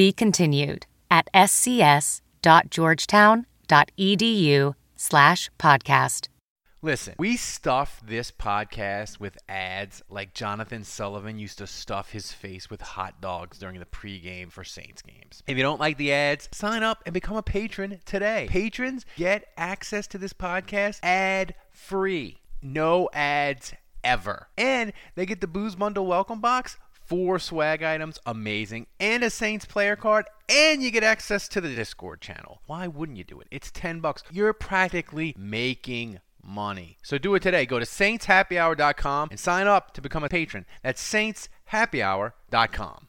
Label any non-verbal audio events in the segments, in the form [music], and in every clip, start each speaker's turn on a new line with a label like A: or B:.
A: Be continued at scs.georgetown.edu slash podcast.
B: Listen, we stuff this podcast with ads like Jonathan Sullivan used to stuff his face with hot dogs during the pregame for Saints games. If you don't like the ads, sign up and become a patron today. Patrons get access to this podcast ad free. No ads ever. And they get the Booze Bundle welcome box four swag items, amazing, and a Saints player card, and you get access to the Discord channel. Why wouldn't you do it? It's 10 bucks. You're practically making money. So do it today. Go to saintshappyhour.com and sign up to become a patron. That's saintshappyhour.com.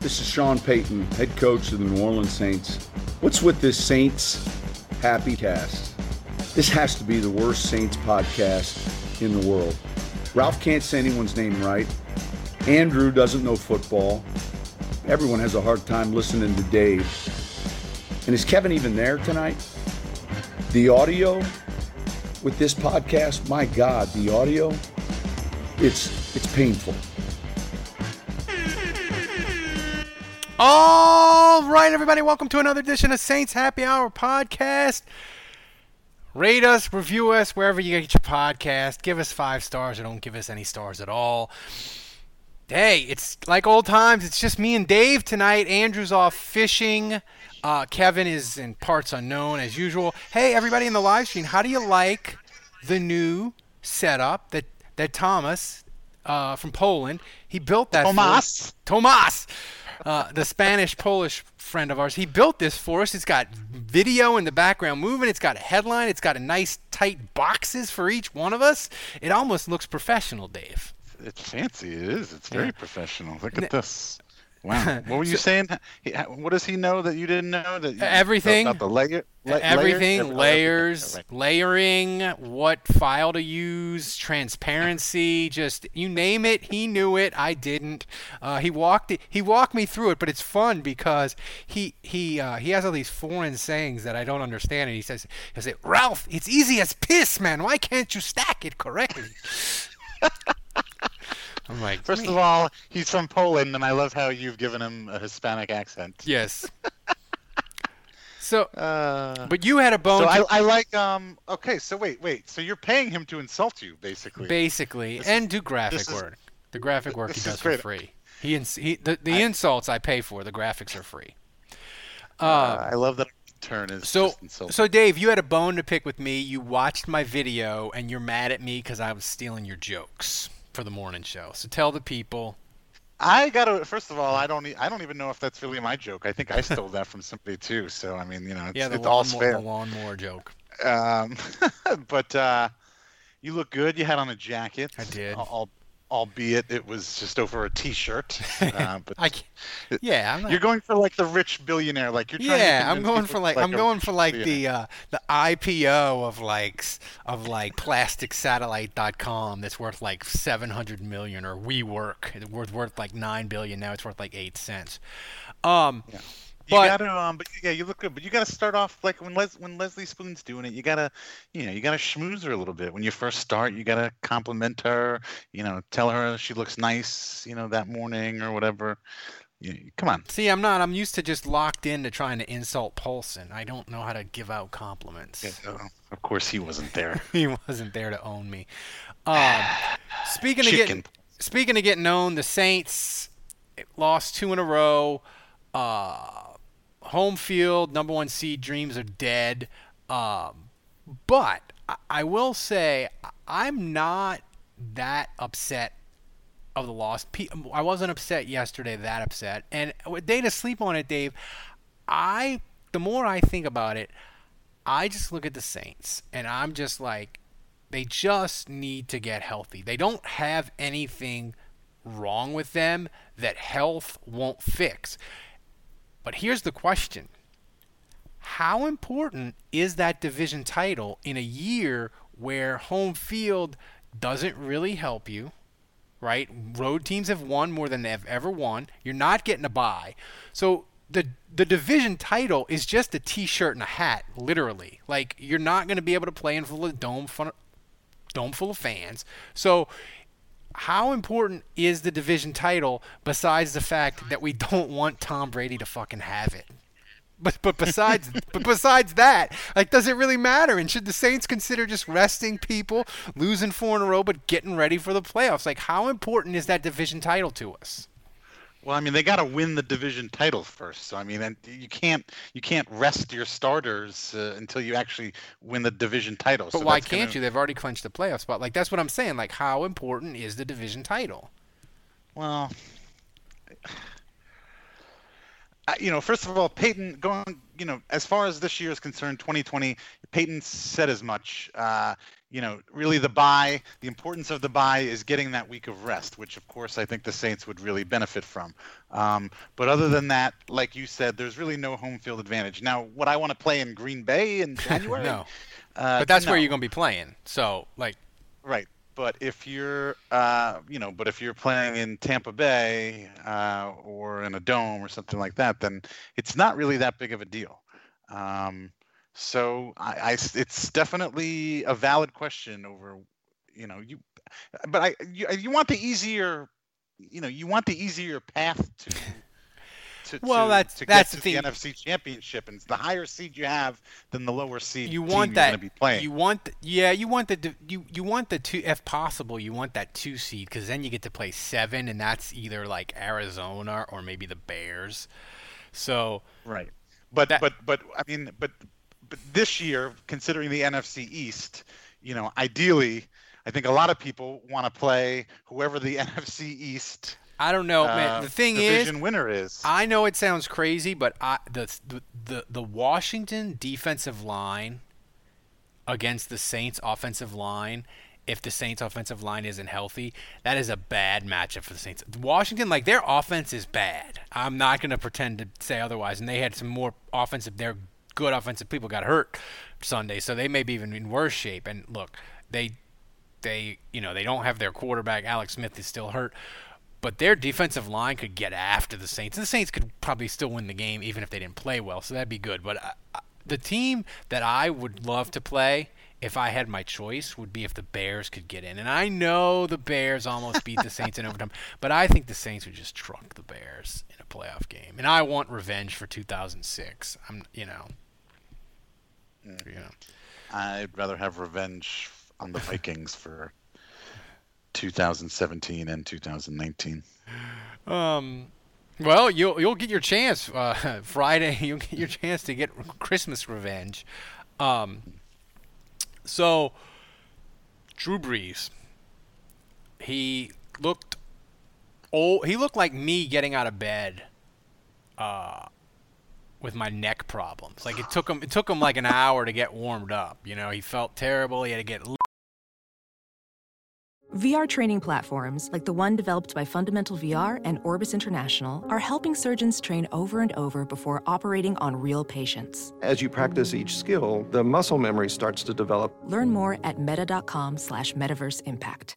C: This is Sean Payton, head coach of the New Orleans Saints. What's with this Saints Happy Cast? This has to be the worst Saints podcast in the world. Ralph can't say anyone's name right. Andrew doesn't know football. Everyone has a hard time listening to Dave. And is Kevin even there tonight? The audio with this podcast, my God, the audio, it's it's painful.
B: All right, everybody, welcome to another edition of Saints Happy Hour podcast. Rate us, review us wherever you get your podcast. Give us five stars or don't give us any stars at all. Hey, it's like old times. It's just me and Dave tonight. Andrew's off fishing. Uh, Kevin is in parts unknown as usual. Hey, everybody in the live stream, how do you like the new setup that that Thomas uh, from Poland he built that?
D: Tomas.
B: Tomas, uh, the Spanish Polish friend of ours. He built this for us. It's got video in the background moving. It's got a headline. It's got a nice tight boxes for each one of us. It almost looks professional, Dave.
D: It's fancy. It is. It's very yeah. professional. Look at this. Wow. [laughs] What were you so, saying? What does he know that you didn't know? That you,
B: everything.
D: About the layer. La-
B: everything. Layers. layers layering. What file to use. Transparency. Just you name it. He knew it. I didn't. Uh, he walked. It, he walked me through it. But it's fun because he he uh, he has all these foreign sayings that I don't understand. And he says, "He says, Ralph, it's easy as piss, man. Why can't you stack it correctly?" [laughs] [laughs] I'm like,
D: first of all, he's from Poland, and I love how you've given him a Hispanic accent.
B: Yes. [laughs] so, uh, but you had a bone.
D: So to... I, I, like. Um. Okay. So wait, wait. So you're paying him to insult you, basically.
B: Basically, this and do graphic work. Is, the graphic work he does for free. He, ins- he the, the I, insults I pay for. The graphics are free.
D: Uh, uh, I love that turn is
B: so so dave you had a bone to pick with me you watched my video and you're mad at me because i was stealing your jokes for the morning show. So tell the people.
D: I gotta. First of all, I don't. I don't even know if that's really my joke. I think I stole that from somebody too. So I mean, you know, it's,
B: yeah, the
D: it's all
B: fair.
D: The
B: lawnmower joke.
D: Um, [laughs] but uh, you look good. You had on a jacket.
B: I did.
D: All, albeit it was just over a T-shirt. [laughs] Uh, but I,
B: yeah, not,
D: you're going for like the rich billionaire, like you're.
B: yeah, I'm going for like, like I'm going for like the uh, the IPO of like of like plasticsatellite.com that's worth like 700 million, or WeWork it's worth worth like nine billion now. It's worth like eight cents. Um, yeah.
D: You but, gotta, um, but yeah, you look good. But you gotta start off like when Les, when Leslie Spoon's doing it. You gotta, you know, you gotta schmooze her a little bit when you first start. You gotta compliment her. You know, tell her she looks nice. You know, that morning or whatever. You, come on.
B: See, I'm not. I'm used to just locked into trying to insult Paulson. I don't know how to give out compliments.
D: Yeah, of course, he wasn't there. [laughs]
B: he wasn't there to own me. Um, [sighs] speaking of getting, speaking of getting owned, the Saints lost two in a row. Uh, home field, number one seed dreams are dead. Um, but I, will say I'm not that upset of the loss. I wasn't upset yesterday, that upset. And with day to sleep on it, Dave, I the more I think about it, I just look at the Saints and I'm just like they just need to get healthy. They don't have anything wrong with them that health won't fix. But here's the question How important is that division title in a year where home field doesn't really help you? Right? Road teams have won more than they've ever won. You're not getting a bye. So the the division title is just a t-shirt and a hat, literally. Like you're not going to be able to play in full of dome full, dome full of fans. So how important is the division title besides the fact that we don't want Tom Brady to fucking have it? But but besides [laughs] but besides that, like does it really matter? And should the Saints consider just resting people, losing four in a row but getting ready for the playoffs? Like how important is that division title to us?
D: Well, I mean, they got to win the division title first. So I mean, and you can't you can't rest your starters uh, until you actually win the division title.
B: But
D: so
B: why can't
D: gonna-
B: you? They've already clinched the playoff spot. Like that's what I'm saying. Like how important is the division title?
D: Well, I- you know, first of all, Payton going, you know, as far as this year is concerned, 2020, Payton said as much. Uh, you know, really the bye, the importance of the bye is getting that week of rest, which of course I think the Saints would really benefit from. Um, but other than that, like you said, there's really no home field advantage. Now, would I want to play in Green Bay in [laughs] January?
B: no.
D: Uh,
B: But that's where you're going to be playing. So like
D: Right. But if you're, uh, you know, but if you're playing in Tampa Bay uh, or in a dome or something like that, then it's not really that big of a deal. Um, so I, it's definitely a valid question over, you know, you, but I, you, you want the easier, you know, you want the easier path to. [laughs] To,
B: Well,
D: to,
B: that's-
D: to
B: that's the
D: to. NFC Championship, and it's the higher seed you have, then the lower seed
B: you want
D: you're
B: that
D: going to be playing.
B: you want the, yeah you want the you you want the two if possible you want that two seed because then you get to play seven and that's either like Arizona or maybe the Bears. So
D: Right. But
B: That-
D: but but I mean but but this year, considering the NFC East, you know, ideally, I think a lot of people want to play whoever the [laughs] NFC East
B: I don't know, man.
D: uh,
B: The thing is,
D: division winner is.
B: I know it sounds crazy, but I, the, the the the Washington defensive line against the Saints offensive line, if the Saints offensive line isn't healthy, that is a bad matchup for the Saints. Washington, like their offense is bad. I'm not going to pretend to say otherwise. And they had some more offensive. Their good offensive people got hurt Sunday, so they may be even in worse shape. And look, they they you know they don't have their quarterback. Alex Smith is still hurt. But their defensive line could get after the Saints. And the Saints could probably still win the game even if they didn't play well, so that'd be good. But uh, uh, the team that I would love to play if I had my choice would be if the Bears could get in. And I know the Bears almost beat the Saints in overtime, [laughs] but I think the Saints would just truck the Bears in a playoff game. And I want revenge for 2006. I'm, you know, you know.
D: I'd rather have revenge on the Vikings for 2017 and 2019.
B: Um, well, you'll you'll get your chance uh, [laughs] Friday. [laughs] You'll get your chance to get Christmas revenge. Um, so Drew Brees, he looked old. He looked like me getting out of bed. Uh, with my neck problems, like it took him. It took him like an hour to get warmed up. You know, he felt terrible. He had to get
E: VR training platforms, like the one developed by Fundamental VR and Orbis International, are helping surgeons train over and over before operating on real patients.
F: As you practice each skill, the muscle memory starts to develop.
E: Learn more at meta.com slash metaverse impact.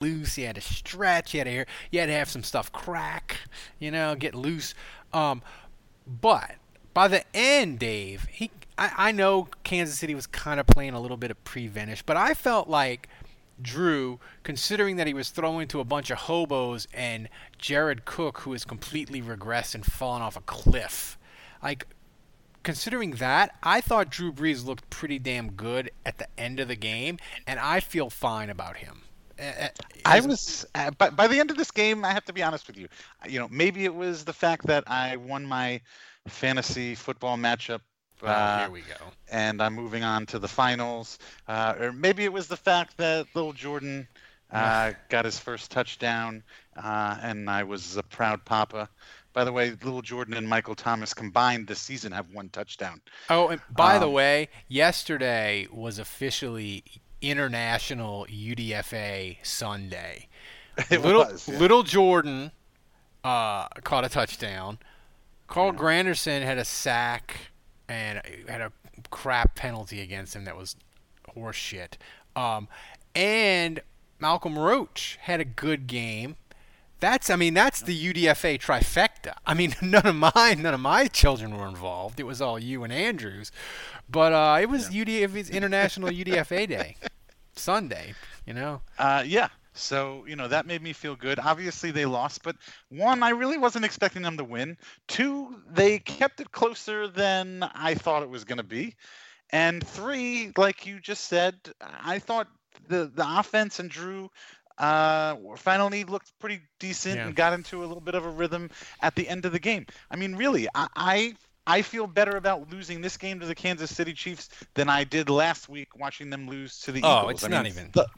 B: Loose. You had to stretch. You had to hear, you had to have some stuff crack. You know, get loose. Um, but by the end, Dave, he I, I know Kansas City was kind of playing a little bit of preventish, but I felt like Drew, considering that he was throwing to a bunch of hobos and Jared Cook, who has completely regressed and fallen off a cliff, like considering that, I thought Drew Brees looked pretty damn good at the end of the game, and I feel fine about him.
D: I was uh, by, by the end of this game. I have to be honest with you. You know, maybe it was the fact that I won my fantasy football matchup.
B: Oh,
D: Uh,
B: here we go.
D: and I'm moving on to the finals. Uh, or maybe it was the fact that little Jordan uh, got his first touchdown, uh, and I was a proud papa. By the way, little Jordan and Michael Thomas combined this season have one touchdown.
B: Oh, and by the
D: Um,
B: way, yesterday was officially International UDFA Sunday. [laughs]
D: It
B: little
D: was, yeah.
B: little Jordan uh, caught a touchdown. Carl Granderson had a sack and had a crap penalty against him that was horseshit. Um, and Malcolm Roach had a good game. That's I mean that's the UDFA trifecta. I mean [laughs] none of mine none of my children were involved. It was all you and Andrews, but uh, it was UDFA's International UDFA Day, [laughs] Sunday. You know.
D: Uh, yeah. So, you know, that made me feel good. Obviously, they lost, but one, I really wasn't expecting them to win. Two, they kept it closer than I thought it was going to be. And three, like you just said, I thought the, the offense and Drew uh, finally looked pretty decent
B: Yeah.
D: and got into a little bit of a rhythm at the end of the game. I mean, really, I, I I feel better about losing this game to the Kansas City Chiefs than I did last week watching them lose to the
B: Oh,
D: Eagles.
B: it's
D: I
B: not
D: mean,
B: even-
D: the-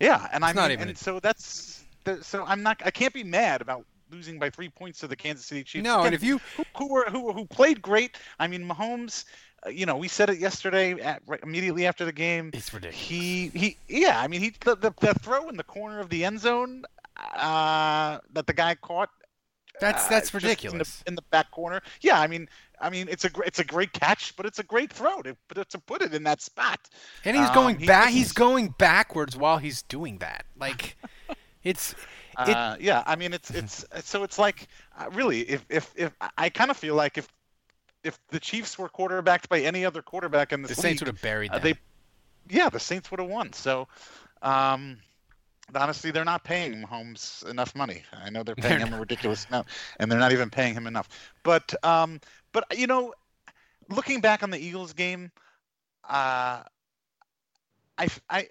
D: yeah, and
B: I'm not
D: mean,
B: even
D: and so that's so I'm not I can't be mad about losing by three points to the Kansas City Chiefs.
B: No, and if you
D: who, who were who who played great. I mean, Mahomes. Uh, you know, we said it yesterday at, right, immediately after the game.
B: It's ridiculous.
D: He he yeah. I mean, he the, the, the throw in the corner of the end zone uh, that the guy caught.
B: That's
D: uh,
B: that's
D: in the-
B: ridiculous.
D: In the, back corner. Yeah, I mean, I mean, it's a it's a great catch, but it's a great throw to put it, to put it in that spot.
B: And he's
D: Um,
B: going
D: he-
B: back. He's going backwards while he's doing that. Like, [laughs] it's. It,
D: Uh, yeah, I mean it's it's so it's like uh, really if if if I kind of feel like if if the Chiefs were quarterbacked by any other quarterback in
B: the
D: this
B: Saints would have buried
D: uh,
B: them.
D: they yeah the Saints would have won. So um, honestly, they're not paying Mahomes enough money. I know they're paying
B: They're
D: him a ridiculous amount, and they're not even paying him enough. But um, but you know, looking back on the Eagles game, uh, I I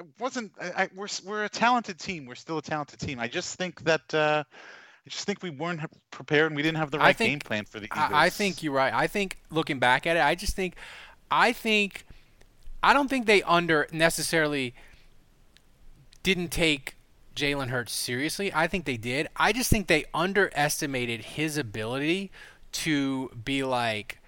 D: it wasn't. I, I, we're we're a talented team. We're still a talented team. I just think that uh, just think we weren't prepared and we didn't have the right
B: think-
D: game plan for the Eagles.
B: I, I think you're right. I think looking back at it, I just think, I think, I don't think they under necessarily didn't take Jalen Hurts seriously. I think they did. I just think they underestimated his ability to be like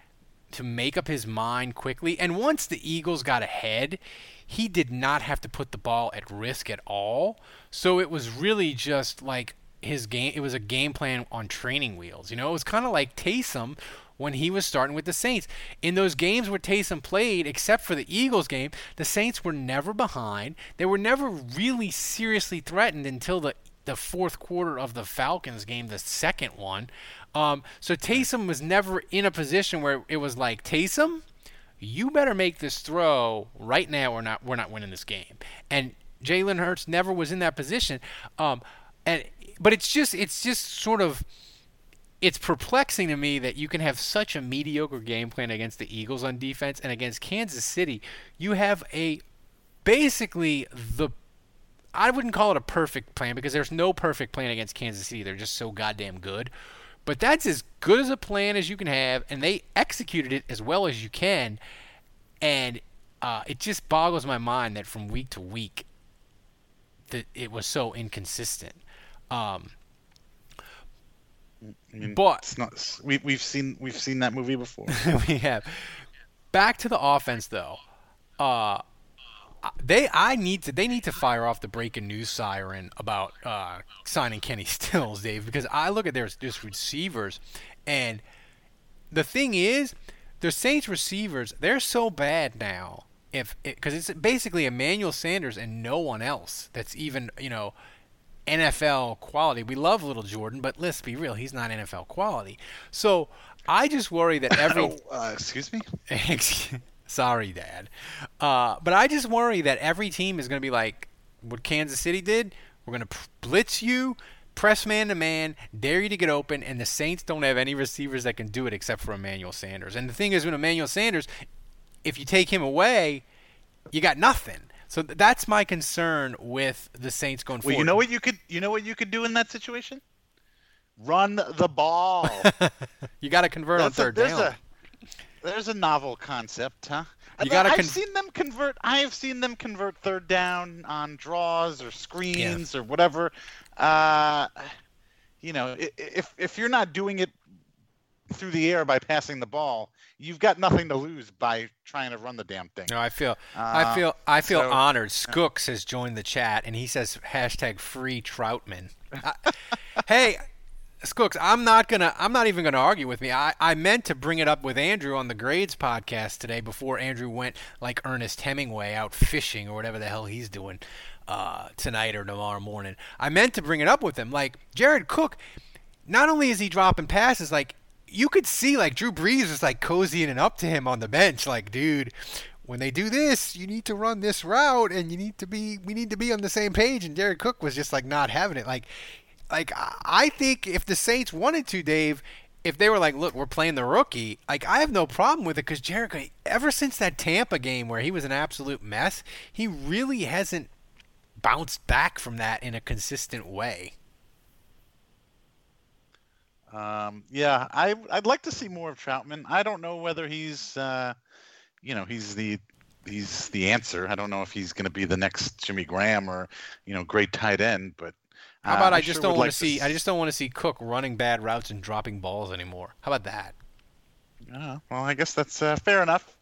B: to make up his mind quickly. And once the Eagles got ahead, he did not have to put the ball at risk at all. So it was really just like his game. It was a game plan on training wheels. You know, it was kind of like Taysom when he was starting with the Saints. In those games where Taysom played, except for the Eagles game, the Saints were never behind. They were never really seriously threatened until the the fourth quarter of the Falcons game, the second one. Um, so Taysom was never in a position where it was like Taysom, you better make this throw right now, or not. We're not winning this game. And Jalen Hurts never was in that position. Um, and but it's just it's just sort of it's perplexing to me that you can have such a mediocre game plan against the Eagles on defense and against Kansas City. You have a basically the I wouldn't call it a perfect plan because there's no perfect plan against Kansas City. They're just so goddamn good. But that's as good as a plan as you can have, and they executed it as well as you can. And uh, it just boggles my mind that from week to week, that it was so inconsistent. Um,
D: I mean,
B: but-
D: it's not, we, we've seen we've seen that movie before. [laughs]
B: we have. Back to the offense, though. Uh, they I need to they need to fire off the breaking news siren about uh, signing Kenny [laughs] Stills, Dave, because I look at their just receivers, and the thing is, the Saints receivers they're so bad now. If because it's basically Emmanuel Sanders and no one else that's even you know NFL quality. We love Little Jordan, but let's be real, he's not NFL quality. So I just worry that [laughs] every
D: Oh, uh, excuse me. [laughs]
B: Sorry, Dad. Uh, but I just worry that every team is going to be like what Kansas City did. We're going to blitz you, press man to man, dare you to get open, and the Saints don't have any receivers that can do it except for Emmanuel Sanders. And the thing is, with Emmanuel Sanders, if you take him away, you got nothing. So th- that's my concern with the Saints going
D: Well,
B: forward.
D: you know what you could you know what you could do in that situation? Run the ball. [laughs]
B: you got to convert on
D: That's a,
B: third
D: there's
B: down.
D: a there's a novel concept, huh?
B: You gotta
D: I've
B: con-
D: seen them convert. I have seen them convert third down on draws or screens or whatever. Uh, you know, if if you're not doing it through the air by passing the ball, you've got nothing to lose by trying to run the damn thing.
B: No, I feel, I
D: Uh,
B: feel, I feel
D: so-
B: honored. Skooks has joined the chat, and he says hashtag free Trautman. I, hey, Skooks, I'm not gonna, I'm not even gonna argue with me. I, I meant to bring it up with Andrew on the Grades podcast today before Andrew went like Ernest Hemingway out fishing or whatever the hell he's doing uh, tonight or tomorrow morning. I meant to bring it up with him. Like Jared Cook, not only is he dropping passes, like you could see like Drew Brees was like cozying it up to him on the bench, like, dude, when they do this, you need to run this route and you need to be we need to be on the same page and Jared Cook was just like not having it. Like like I- I think if the Saints wanted to, Dave, if they were like, look, we're playing the rookie, like I have no problem with it because Jericho, ever since that Tampa game where he was an absolute mess, he really hasn't bounced back from that in a consistent way.
D: Um, yeah, I I'd like to see more of Trautman. I don't know whether he's uh, you know he's the he's the answer. I don't know if he's going to be the next Jimmy Graham or you know great tight end, but
B: How
D: uh,
B: about I, just
D: sure
B: don't want
D: like
B: to see I just don't want to see Cook running bad routes and dropping balls anymore. How about that?
D: Uh, well, I guess that's uh, fair enough.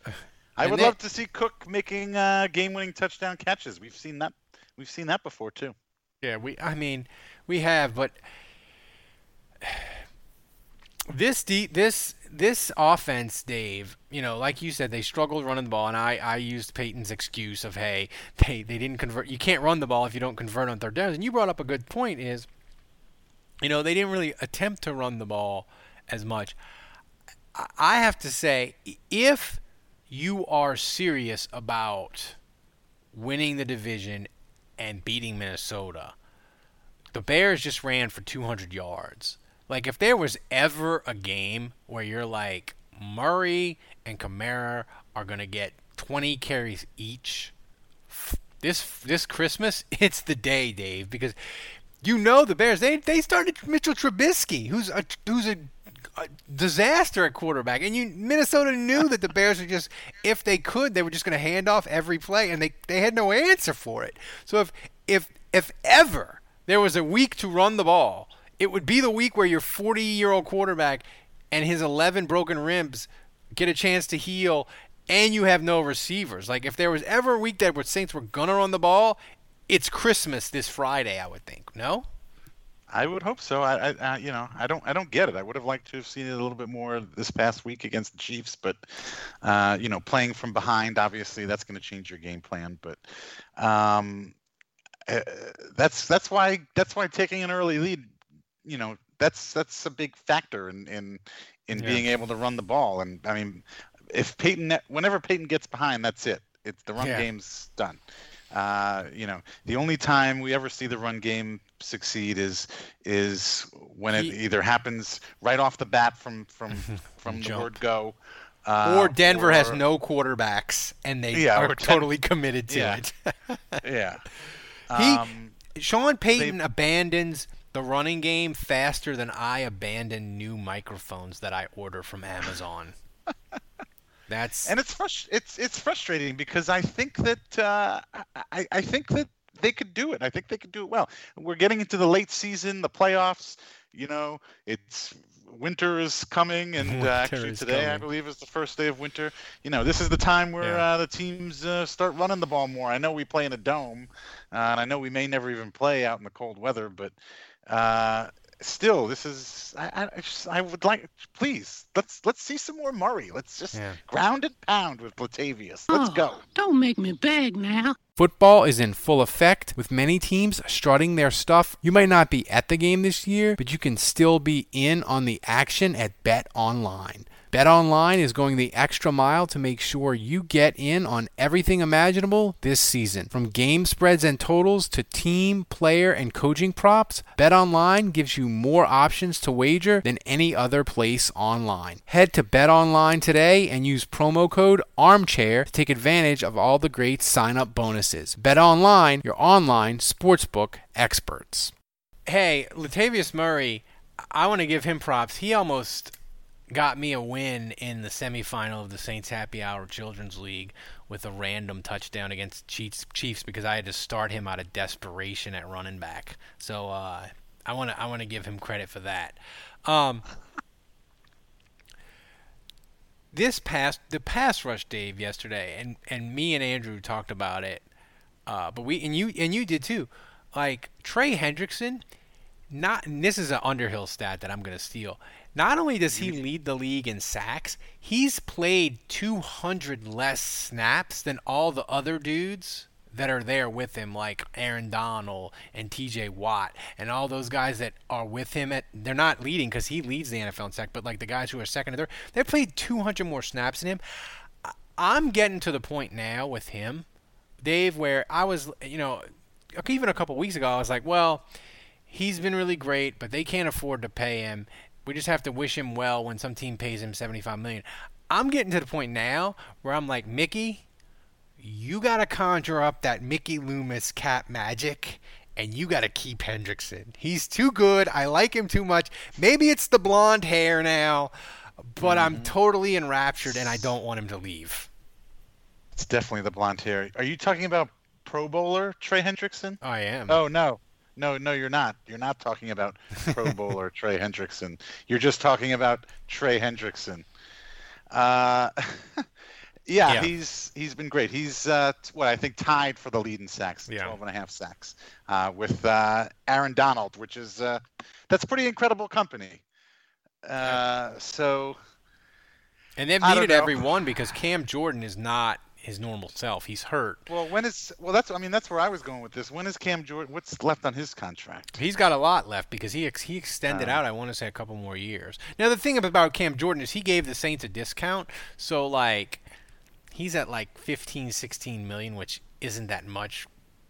D: I would
B: then-
D: love to see Cook making uh, game-winning touchdown catches. We've seen that. We've seen that before too.
B: Yeah, we. I mean, we have, but this de- this this offense, Dave. You know, like you said, they struggled running the ball, and I I used Payton's excuse of hey, they they didn't convert. You can't run the ball if you don't convert on third downs. And you brought up a good point. Is you know they didn't really attempt to run the ball as much. I- have to say, if you are serious about winning the division and beating Minnesota, the Bears just ran for 200 yards. Like, if there was ever a game where you're like, Murray and Kamara are going to get 20 carries each, this this Christmas, [laughs] it's the day, Dave, because you know the Bears, they, they started Mitchell Trubisky, who's a, who's a, a disaster at quarterback. And you Minnesota knew that the [laughs] Bears were just, if they could, they were just going to hand off every play, and they, they had no answer for it. So if if if ever there was a week to run the ball, it would be the week where your 40 year old quarterback and his 11 broken ribs get a chance to heal and you have no receivers. Like if there was ever a week that where Saints were gonna run the ball, it's Christmas this Friday, I would think. No?
D: I would hope so. I, I, you know, I don't, I don't get it. I would have liked to have seen it a little bit more this past week against the Chiefs, but, uh, you know, playing from behind, obviously, that's going to change your game plan. But, um, uh, that's that's why that's why taking an early lead, you know, that's that's a big factor in in in
B: Yeah.
D: being able to run the ball. And I mean, if Payton, whenever Payton gets behind, that's it. It's the run
B: Yeah.
D: game's done. Uh, you know, the only time we ever see the run game succeed is is when it
B: He-
D: either happens right off the bat from from [laughs] from the word go, uh,
B: or Denver has no quarterbacks and they
D: Yeah,
B: are
D: or
B: totally committed to
D: Yeah.
B: it. [laughs]
D: yeah.
B: He-
D: Um,
B: Sean Payton abandons the running game faster than I abandon new microphones that I order from Amazon. That's
D: and it's frust- it's it's frustrating because I think that uh, I I think that they could do it. I think they could do it well. We're getting into the late season, the playoffs. You know, it's winter is coming, and
B: Winter
D: uh, actually today I believe is the first day of winter. You know, this is the time where
B: Yeah.
D: uh, the teams uh, start running the ball more. I know we play in a dome, uh, and I know we may never even play out in the cold weather, but. Uh, Still, this is. I, I, I just, I would like, please, let's let's see some more Murray. Let's just
B: Yeah.
D: ground and pound with Latavius. Let's
G: Oh,
D: go.
G: Don't make me beg now.
B: Football is in full effect with many teams strutting their stuff. You might not be at the game this year, but you can still be in on the action at BetOnline. BetOnline is going the extra mile to make sure you get in on everything imaginable this season. From game spreads and totals to team, player, and coaching props, BetOnline gives you more options to wager than any other place online. Head to BetOnline today and use promo code ARMCHAIR to take advantage of all the great sign-up bonuses. BetOnline, your online sportsbook experts. Hey, Latavius Murray, I want to give him props. He almost got me a win in the semifinal of the Saints Happy Hour Children's League with a random touchdown against Chiefs, Chiefs because I had to start him out of desperation at running back. So uh, I want to I want to give him credit for that. Um, this past the pass rush, Dave, yesterday, and and me and Andrew talked about it. Uh, but we and you and you did too. Like Trey Hendrickson, not and this is an Underhill stat that I'm gonna steal. Not only does he lead the league in sacks, he's played 200 less snaps than all the other dudes that are there with him, like Aaron Donald and T.J. Watt and all those guys that are with him. At they're not leading because he leads the NFL in sack, but like the guys who are second and third, they played 200 more snaps than him. I'm getting to the point now with him, Dave, where I was, you know, even a couple weeks ago, I was like, well, he's been really great, but they can't afford to pay him. We just have to wish him well when some team pays him 75 million. I'm getting to the point now where I'm like, Mickey, you got to conjure up that Mickey Loomis cat magic and you got to keep Hendrickson. He's too good. I like him too much. Maybe it's the blonde hair now, but mm-hmm. I'm totally enraptured and I don't want him to leave.
D: It's definitely the blonde hair. Are you talking about Pro Bowler Trey Hendrickson?
B: I am.
D: Oh, no. No, no, you're not. You're not talking about Pro Bowler Trey Hendrickson. You're just talking about Trey Hendrickson. Uh, [laughs] Yeah, yeah, he's he's been great. He's uh, what I think tied for the lead in sacks, yeah. 12 and a half sacks, uh, with uh, Aaron Donald, which is uh, that's pretty incredible company. Uh, so,
B: and they've needed every one because Cam Jordan is not his normal self. He's hurt.
D: Well, when is well? That's I mean that's where I was going with this. When is Cam Jordan? What's left on his contract?
B: He's got a lot left because he ex- he extended uh, out. I want to say a couple more years. Now the thing about Cam Jordan is he gave the Saints a discount, so like he's at like 15, 16 million, which isn't that much,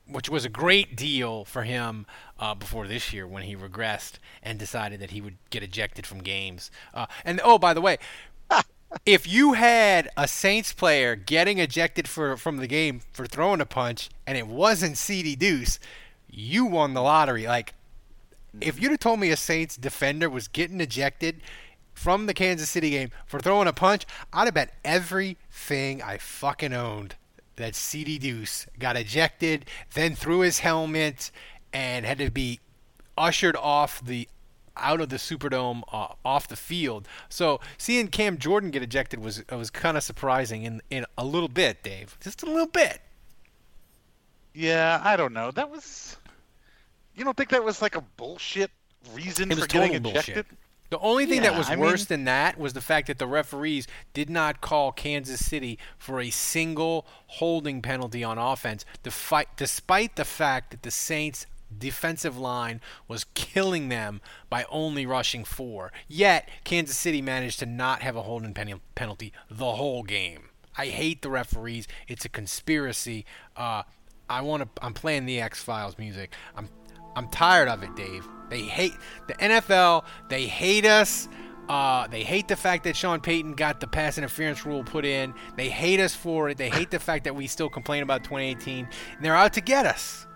B: which was a great deal for him uh, before this year when he regressed and decided that he would get ejected from games. Uh, and oh, by the way, if you had a Saints player getting ejected for from the game for throwing a punch and it wasn't CD Deuce, you won the lottery. Like, if you'd have told me a Saints defender was getting ejected from the Kansas City game for throwing a punch, I'd have bet everything I fucking owned that CD Deuce got ejected, then threw his helmet, and had to be ushered off the out of the Superdome uh, off the field. So seeing Cam Jordan get ejected was was kind of surprising in in a little bit, Dave. Just a little bit.
D: Yeah, I don't know. That was. You don't think that was like a bullshit reason for getting ejected? Bullshit.
B: The only thing yeah, that was I worse mean, than that was the fact that the referees did not call Kansas City for a single holding penalty on offense, despite the fact that the Saints defensive line was killing them by only rushing four. Yet Kansas City managed to not have a holding penalty the whole game. I hate the referees. It's a conspiracy. Uh, I want to. I'm playing the X Files music. I'm I'm tired of it, Dave. They hate the NFL. They hate us. Uh, they hate the fact that Sean Payton got the pass interference rule put in. They hate us for it. They hate the fact that we still complain about 2018. And they're out to get us.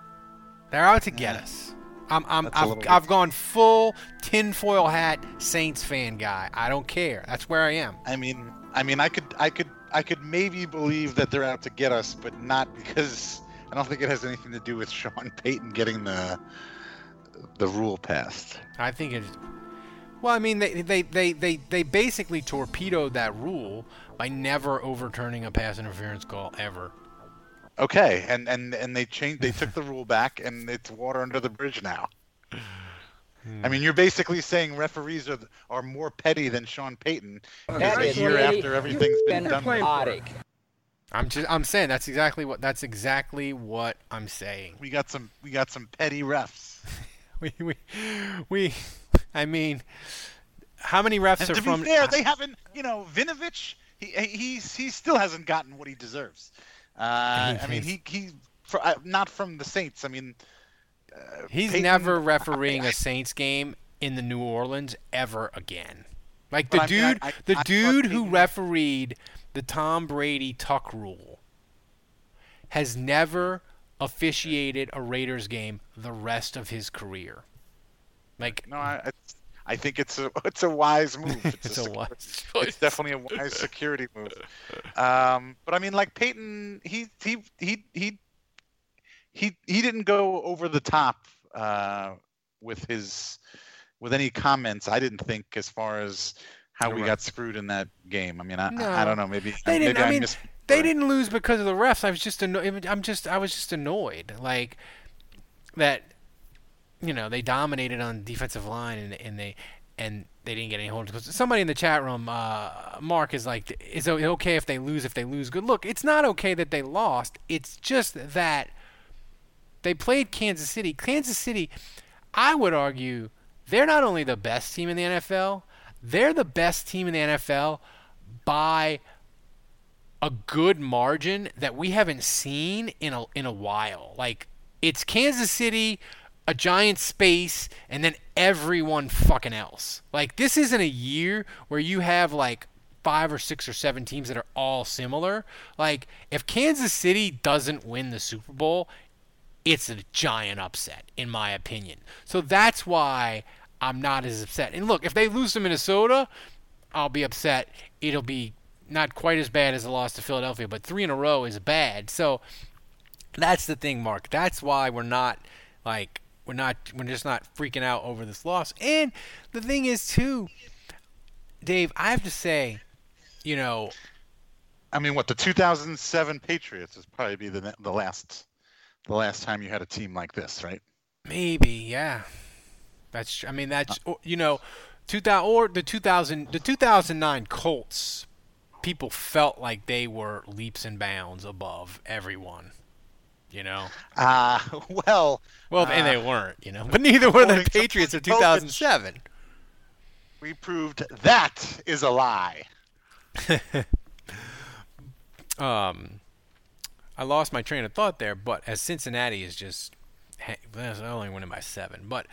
B: They're out to get us. I'm, I'm, I've, I've gone full tinfoil hat Saints fan guy. I don't care. That's where I am.
D: I mean, I mean, I could, I could, I could maybe believe that they're out to get us, but not because I don't think it has anything to do with Sean Payton getting the the rule passed.
B: I think it's. Well, I mean, they, they, they, they, they basically torpedoed that rule by never overturning a pass interference call ever.
D: Okay, and and and they changed. They took [laughs] the rule back, and it's water under the bridge now. Hmm. I mean, you're basically saying referees are are more petty than Sean Payton a year after everything's been, been done.
B: I'm just I'm saying that's exactly what that's exactly what I'm saying.
D: We got some we got some petty refs. [laughs]
B: we, we, we, I mean, How many refs
D: And
B: are
D: to
B: from?
D: be fair, they haven't. You know, Vinovich, he he's he still hasn't gotten what he deserves. Uh, [laughs] I mean, he he for, uh, not from the Saints. I mean, uh,
B: He's
D: Payton-
B: never [laughs] refereeing a Saints game in the New Orleans ever again. Like the
D: I mean, I-
B: dude,
D: I-
B: the
D: I
B: dude who refereed the Tom Brady tuck rule has never officiated a Raiders game the rest of his career. Like
D: No, I, I, I think it's a [laughs] it's a wise move. It's, [laughs]
B: It's
D: a,
B: a
D: secu-
B: wise
D: It's [laughs] definitely a wise security move. Um, but I mean, like Payton, he he he he he he didn't go over the top uh, with his with any comments. I didn't think as far as how we
B: Right.
D: got screwed in that game. I mean, I,
B: No.
D: I don't know. Maybe
B: They didn't. I mean,
D: missed-
B: they didn't lose because of the refs. I was just annoyed. I'm just. I was just annoyed. Like that. You know, they dominated on defensive line, and and they and they didn't get any. Because somebody in the chat room, uh, Mark, is like, "Is it okay if they lose? If they lose, good. Look, it's not okay that they lost. It's just that they played Kansas City. Kansas City, I would argue, they're not only the best team in the NFL, they're the best team in the NFL by a good margin that we haven't seen in a in a while. Like it's Kansas City, a giant space, and then everyone fucking else. Like this isn't a year where you have like five or six or seven teams that are all similar. Like if Kansas City doesn't win the Super Bowl, it's a giant upset in my opinion. So that's why I'm not as upset. And look, if they lose to Minnesota, I'll be upset. It'll be not quite as bad as the loss to Philadelphia, but three in a row is bad. So that's the thing, Mark. That's why we're not like we're not we're just not freaking out over this loss. And the thing is too, Dave, I have to say, you know,
D: I mean, what the 2007 Patriots is probably be the the last the last time you had a team like this, right?
B: Maybe, yeah. That's I mean that's uh. or- you know, 2000 or the 2000 the 2009 Colts people felt like they were leaps and bounds above everyone. You know.
D: Uh, [laughs] well,
B: Well, and they
D: uh,
B: weren't, you know. But neither were the Patriots of 2007.
D: we proved that is a lie. [laughs]
B: Um I lost my train of thought there, but as Cincinnati is just they're only winning by 7, but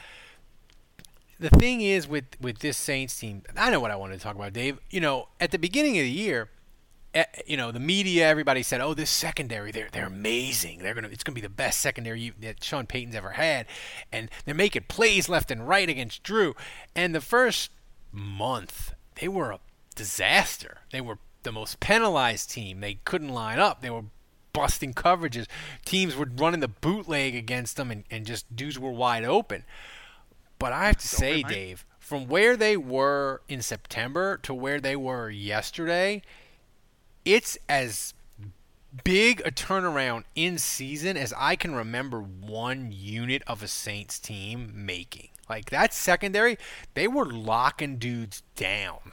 B: the thing is with with this Saints team, I know what I wanted to talk about, Dave. You know, at the beginning of the year, Eh, you know, the media, everybody said, "Oh, this secondary, they're they're amazing. They're gonna, it's gonna be the best secondary you, that Sean Payton's ever had, and they're making plays left and right against Drew." And the first month, they were a disaster. They were the most penalized team. They couldn't line up. They were busting coverages. Teams were running the bootleg against them, and, and just dudes were wide open. But I have to say,
D: remind-
B: Dave, from where they were in September to where they were yesterday, it's as big a turnaround in season as I can remember one unit of a Saints team making. Like that secondary, they were locking dudes down.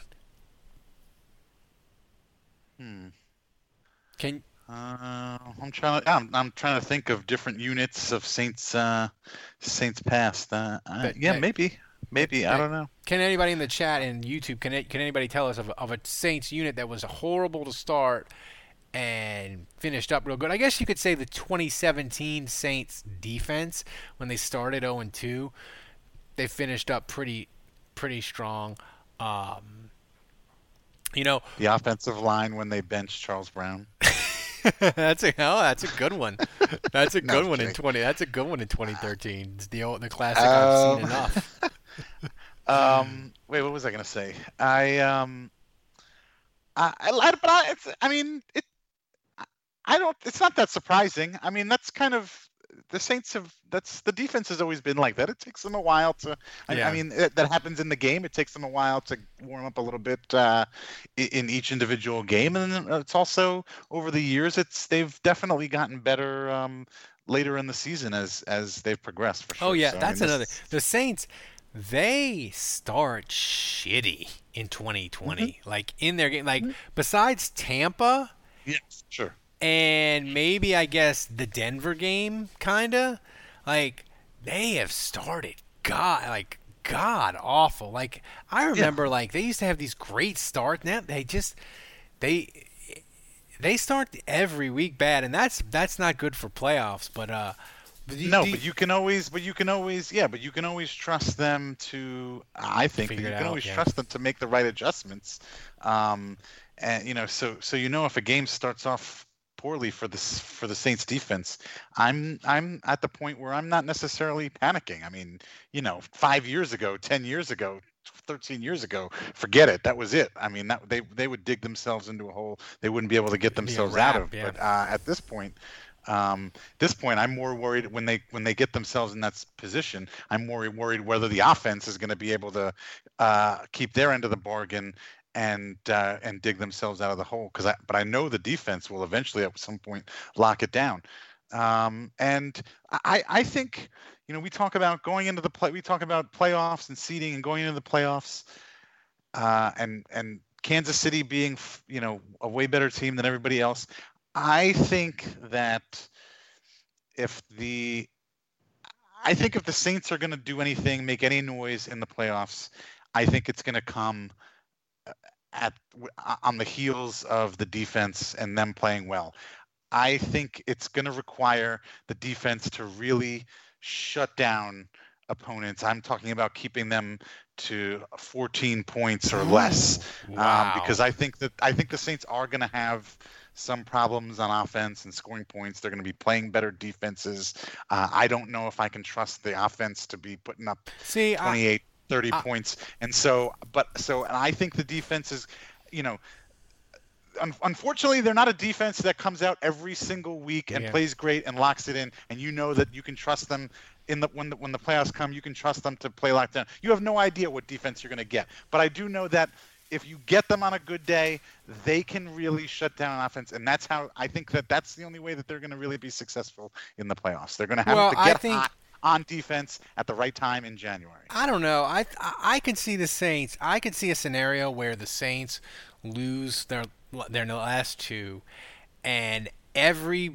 D: Hmm.
B: Can
D: Uh, I'm trying to. I'm, I'm trying to think of different units of Saints. Uh, Saints past. Uh, I- yeah, maybe. Maybe I don't know.
B: Can anybody in the chat and YouTube can it, can anybody tell us of, of a Saints unit that was horrible to start and finished up real good? I guess you could say the 2017 Saints defense when they started 0 and 2, they finished up pretty pretty strong. Um, you know,
D: The offensive line when they benched Charles Brown. [laughs]
B: that's a oh, that's a good one. That's a [laughs] good
D: I'm
B: one in 20. That's a good one in 2013. It's the old, the classic I've seen
D: Um,
B: enough. [laughs] [laughs]
D: Um, wait, what was I gonna say? I um, I, I but I, it's, I mean, it. I- I don't. It's not that surprising. I mean, that's kind of the Saints have. That's the defense has always been like that. It takes them a while to. I,
B: Yeah.
D: I mean, it, that happens in the game. It takes them a while to warm up a little bit uh, i- in each individual game, and it's also over the years. It's they've definitely gotten better. Um, later in the season as as they've progressed for sure.
B: Oh yeah,
D: So, I
B: that's
D: mean,
B: another. The Saints, they start shitty in 2020.
D: Mm-hmm.
B: Like in their game, like besides Tampa
D: Yes, sure.
B: and maybe I guess the Denver game, kinda. Like they have started god like god awful. Like I remember, yeah. like they used to have these great starts. Now they just they they start every week bad, and that's that's not good for playoffs. But uh,
D: you, no, but you can always, but you can always, yeah, but you can always trust them to. I think you can out, always yeah. trust them to make the right adjustments. Um, and you know, so so you know if a game starts off poorly for this for the Saints defense, I'm I'm at the point where I'm not necessarily panicking. I mean, you know, five years ago, ten years ago, 13 years ago, forget it. That was it. I mean, that they they would dig themselves into a hole they wouldn't be able to get themselves wrap, out of. Yeah. But uh, at this point, um, this point, I'm more worried when they when they get themselves in that position. I'm more worried whether the offense is going to be able to uh, keep their end of the bargain and uh, and dig themselves out of the hole. Because I but I know the defense will eventually at some point lock it down. Um, and I I think you know we talk about going into the play we talk about playoffs and seeding and going into the playoffs uh, and and Kansas City being you know a way better team than everybody else. I think that if the I think if the Saints are going to do anything, make any noise in the playoffs, I think it's going to come uh, at on the heels of the defense and them playing well. I think it's going to require the defense to really shut down opponents. I'm talking about keeping them to 14 points or less, wow. um, because I think that I think the Saints are going to have some problems on offense and scoring points. They're going to be playing better defenses. Uh, I don't know if I can trust the offense to be putting up See, 28, I, 30 I, points. And so, but so, and I think the defense is, you know, un- unfortunately, they're not a defense that comes out every single week and yeah. plays great and locks it in, and you know that you can trust them in the when the when the playoffs come, you can trust them to play lockdown. You have no idea what defense you're going to get, but I do know that if you get them on a good day, they can really shut down an offense, and that's how I think that that's the only way that they're going to really be successful in the playoffs. They're going to have well, to get think, hot on defense at the right time in January.
B: I don't know. I I can see the Saints. I can see a scenario where the Saints lose their their last two, and every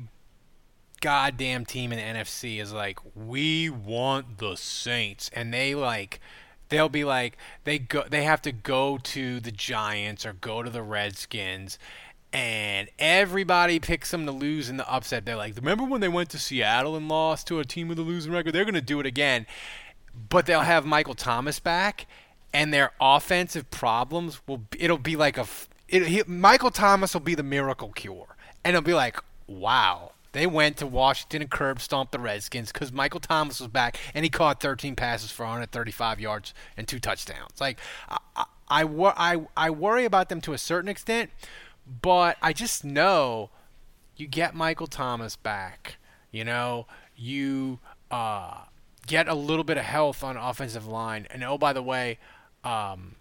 B: goddamn team in the NFC is like, we want the Saints, and they like they'll be like they go they have to go to the Giants or go to the Redskins and everybody picks them to lose in the upset. They're like, remember when they went to Seattle and lost to a team with a losing record? They're going to do it again. But they'll have Michael Thomas back, and their offensive problems will it'll be like a it, he, Michael Thomas will be the miracle cure, and it'll be like, wow, they went to Washington and curb stomped the Redskins because Michael Thomas was back and he caught 13 passes for 135 yards and two touchdowns. Like, I, I, I, I worry about them to a certain extent, but I just know you get Michael Thomas back. You know, you uh, get a little bit of health on offensive line. And oh, by the way, um,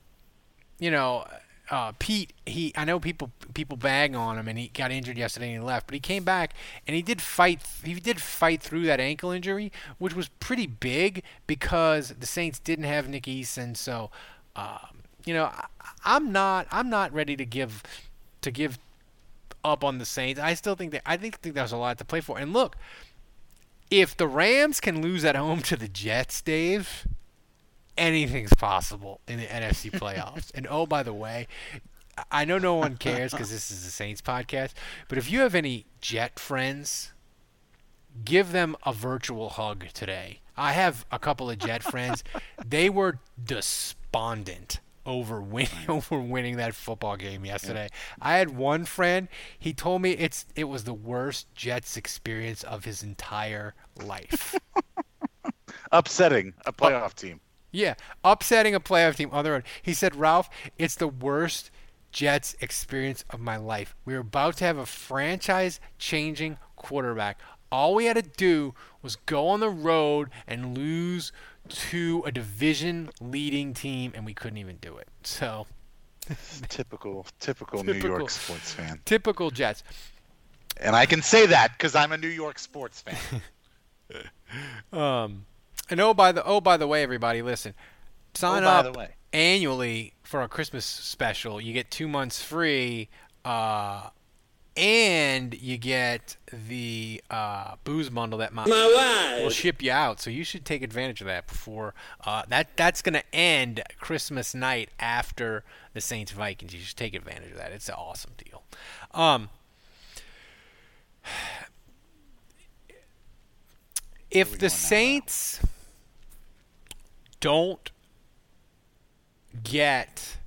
B: you know, uh, Pete, he I know people people bag on him, and he got injured yesterday and he left, but he came back and he did fight. He did fight through that ankle injury, which was pretty big because the Saints didn't have Nick Easton. So, um, you know, I, I'm not I'm not ready to give to give up on the Saints. I still think that I think, think there's a lot to play for. And look, if the Rams can lose at home to the Jets, Dave anything's possible in the NFC playoffs. and oh, by the way, I know no one cares because this is a Saints podcast, but if you have any Jet friends, give them a virtual hug today. I have a couple of Jet friends. They were despondent over winning [laughs] over winning that football game yesterday. Yeah. I had one friend, he told me it's it was the worst Jets experience of his entire life. [laughs]
D: Upsetting a playoff team.
B: Yeah, upsetting a playoff team on their own. He said, Ralph, it's the worst Jets experience of my life. We were about to have a franchise changing quarterback. All we had to do was go on the road and lose to a division leading team, and we couldn't even do it. So.
D: typical, [laughs] typical, typical New York sports fan.
B: Typical Jets.
D: And I can say that because I'm a New York sports fan. [laughs]
B: um, and oh by the oh by the way, everybody, listen. Sign oh, up annually for a Christmas special. You get two months free. Uh, and you get the uh, booze bundle that my, will ship you out. So you should take advantage of that before uh, that. That's going to end Christmas night after the Saints Vikings. You should take advantage of that. It's an awesome deal. Um, [sighs] if the Saints don't get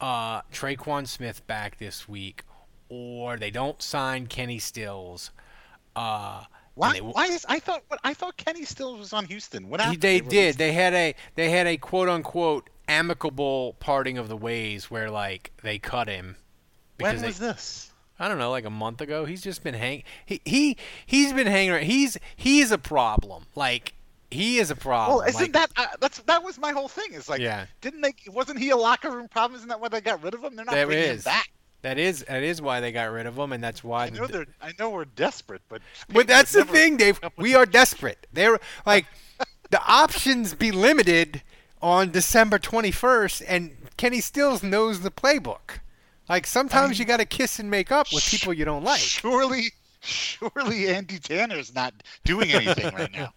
B: uh, Tre'Quan Smith back this week, or they don't sign Kenny Stills. Uh,
D: Why?
B: they-
D: why is I thought what I thought Kenny Stills was on Houston. What happened?
B: they
D: were-
B: did. They had a they had a quote unquote amicable parting of the ways where like they cut him
D: When
B: they,
D: was this?
B: I don't know, like a month ago. He's just been hang. He he he's been hanging. around. He's he's a problem. Like he is a problem.
D: Well, isn't
B: Like,
D: that uh, that's that was my whole thing? Is like,
B: Yeah.
D: didn't they? Wasn't he a locker room problem? Isn't that why they got rid of him? They're not
B: There
D: bringing
B: is.
D: him back.
B: that is that is why they got rid of him, and that's why.
D: I know
B: the-
D: they're. I know we're desperate, but.
B: But that's the thing, Dave.
D: come up with
B: We are desperate. They're like [laughs] the options be limited on December 21st, and Kenny Stills knows the playbook. Like sometimes you got to kiss and make up with people you don't like.
D: Surely, surely Andy Tanner's not doing anything right now.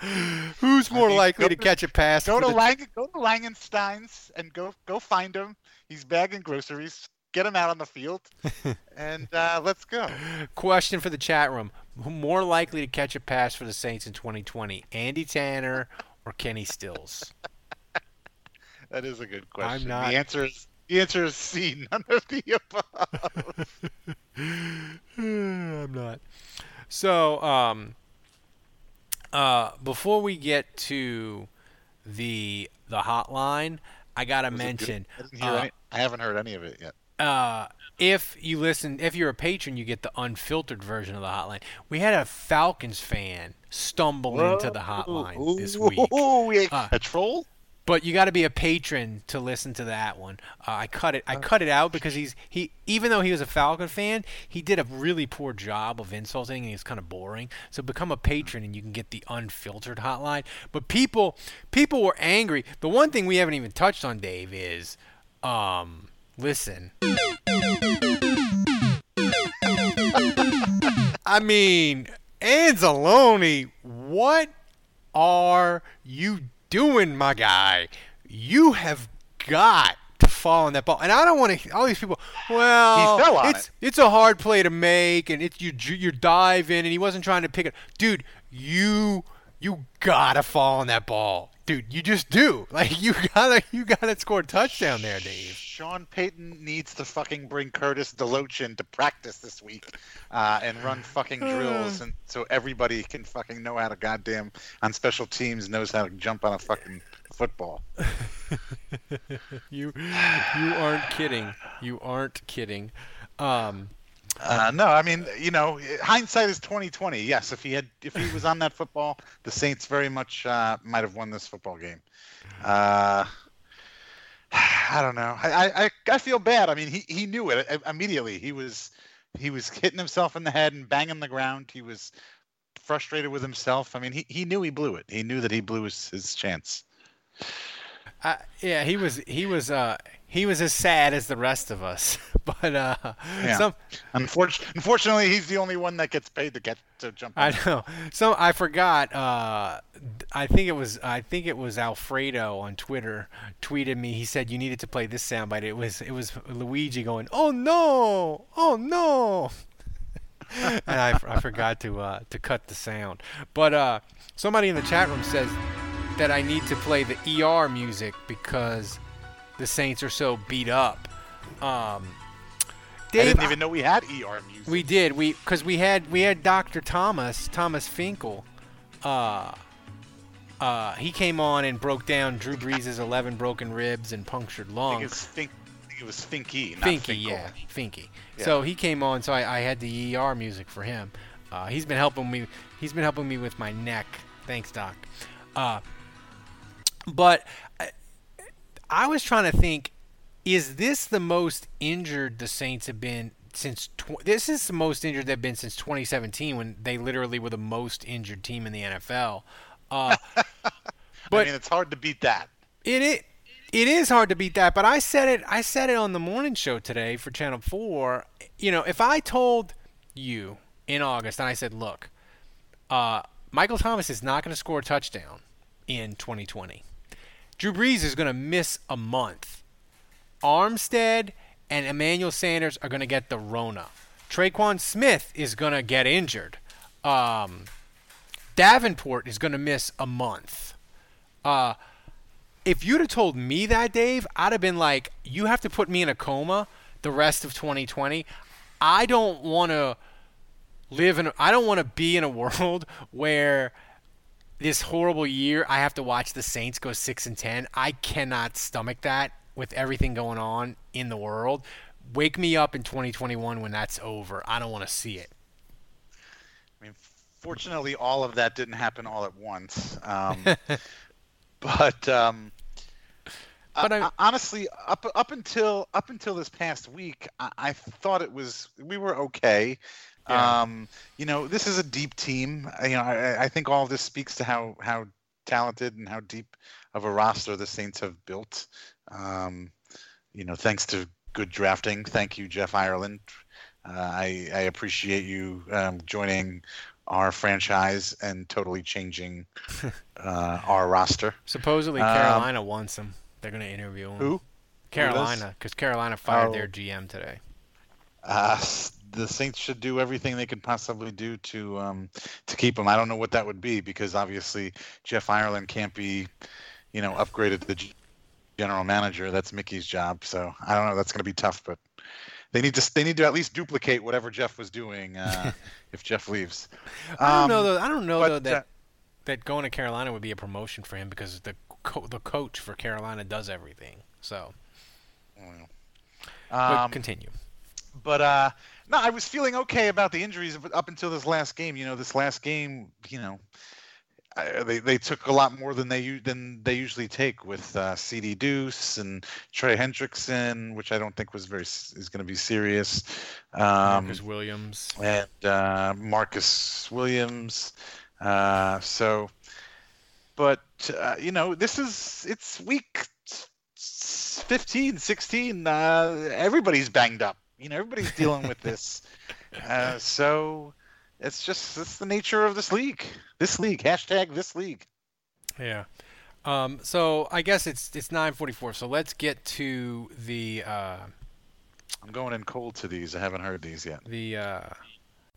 D: [laughs]
B: Who's more
D: mean,
B: likely to
D: to-
B: catch a pass?
D: Go to
B: the-
D: Lang, go to Langenstein's and go go find him. He's bagging groceries. Get him out on the field, [laughs] and uh, let's go.
B: Question for the chat room: more likely to catch a pass for the Saints in 2020, Andy Tanner or Kenny Stills? [laughs]
D: That is a good question.
B: not-
D: The answer is the answer is C. None of the above. [laughs]
B: I'm not. So, um, uh, before we get to the the hotline, I gotta
D: Was
B: mention uh,
D: any, I haven't heard any of it yet.
B: uh, if you listen, if you're a patron, you get the unfiltered version of the hotline. We had a Falcons fan stumble into the hotline this week.
D: Ooh, yeah.
B: Uh,
D: a troll?
B: But you got to be a patron to listen to that one. Uh, I cut it. I cut it out because he's he. Even though he was a Falcon fan, he did a really poor job of insulting, and he's kind of boring. So become a patron, and you can get the unfiltered hotline. But people, people were angry. The one thing we haven't even touched on, Dave, is, um, listen. [laughs] I mean, Anzalone, what are you doing, my guy? You have got to fall on that ball. And I don't want to. All these people. Well,
D: He fell on
B: it's
D: it.
B: it's a hard play to make, and it's you you're diving, and he wasn't trying to pick it. Dude, you you gotta fall on that ball, dude. You just do. [laughs] Like you gotta you gotta score a touchdown there, Dave.
D: Sean Payton needs to fucking bring Curtis Delochin to practice this week uh, and run fucking [sighs] drills, and so everybody can fucking know how to goddamn on special teams knows how to jump on a fucking football. [laughs]
B: You you aren't kidding. You aren't kidding. Um,
D: Uh, no, I mean, you know, hindsight is twenty twenty. Yes, if he had, if he was on that football, the Saints very much uh, might have won this football game. Uh, I don't know. I, I, I feel bad. I mean, he, he knew it uh, immediately. He was he was hitting himself in the head and banging the ground. He was frustrated with himself. I mean, he, he knew he blew it. He knew that he blew his, his chance.
B: I, yeah, he was he was uh he was as sad as the rest of us. [laughs] But uh,
D: Yeah.
B: some
D: Unfortunately, unfortunately, he's the only one that gets paid to get to jump.
B: I know. So I forgot. Uh, I think it was. I think it was Alfredo on Twitter tweeted me. He said you needed to play this soundbite. It was. It was Luigi going, "Oh no! Oh no!" [laughs] and I, I forgot to uh, to cut the sound. But uh, somebody in the chat room says that I need to play the ER music because the Saints are so beat up. Um,
D: I didn't even know we had ER music.
B: we did. We because we had we had Dr. Thomas Thomas Finkel. Uh, uh, he came on and broke down Drew Brees' 11 broken ribs and punctured
D: I think
B: lungs.
D: it was Fink. I think it was Finky, not
B: Finky,
D: Finkel.
B: yeah, Finky.
D: Yeah.
B: So he came on, so I, I had the ER music for him. Uh, he's been helping me. He's been helping me with my neck. Thanks, Doc. Uh, but I, I was trying to think: Is this the most injured the Saints have been since? Tw- this is the most injured they've been since 2017, when they literally were the most injured team in the NFL. Uh, [laughs]
D: I
B: but
D: mean, it's hard to beat that.
B: it it
H: It is hard to beat that, but I said it. I said it on the morning show today for Channel Four. You know, if I told you in August and I said, "Look, uh, Michael Thomas is not going to score a touchdown in 2020. Drew Brees is going to miss a month. Armstead and Emmanuel Sanders are going to get the Rona. Tre'Quan Smith is going to get injured. Um, Davenport is going to miss a month. Uh, if you'd have told me that, Dave, I'd have been like, you have to put me in a coma the rest of 2020. I don't want to live in. I don't want to be in a [laughs] world where this horrible year I have to watch the Saints go six and ten. I cannot stomach that with everything going on in the world. Wake me up in 2021 when that's over. I don't want to see it.
D: I mean, fortunately, all of that didn't happen all at once. Um, [laughs] but um, but I, honestly, up up until up until this past week, I, I thought it was we were okay. Yeah. Um, you know, this is a deep team. You know, I, I think all of this speaks to how how talented and how deep of a roster the Saints have built. Um, you know, thanks to good drafting. Thank you, Jeff Ireland. Uh, I, I appreciate you um, joining our franchise and totally changing [laughs] uh, our roster.
H: Supposedly, um, Carolina um, wants him. They're going to interview him.
D: Who?
H: Carolina, because Carolina fired oh. their GM today.
D: Uh, the Saints should do everything they could possibly do to um, to keep him. I don't know what that would be because obviously Jeff Ireland can't be, you know, upgraded to the general manager. That's Mickey's job. So I don't know. That's going to be tough, but they need to they need to at least duplicate whatever Jeff was doing uh, [laughs] if Jeff leaves.
H: I don't know um, though. I don't know but, though that uh, that going to Carolina would be a promotion for him because the co- the coach for Carolina does everything. So. Um, continue.
D: But uh, no, I was feeling okay about the injuries up until this last game. You know, this last game, you know, I, they they took a lot more than they than they usually take with uh, CD Deuce and Trey Hendrickson, which I don't think was very is going to be serious.
H: Um, Marcus Williams
D: and uh, Marcus Williams. Uh, so, but uh, you know, this is it's week 15, 16. Uh, everybody's banged up you know, everybody's dealing with this. [laughs] Uh, so it's just it's the nature of this league. This league. Hashtag this league.
H: Yeah. Um, so I guess it's it's 9:44. So let's get to the. Uh,
D: I'm going in cold to these. I haven't heard these yet.
H: The uh,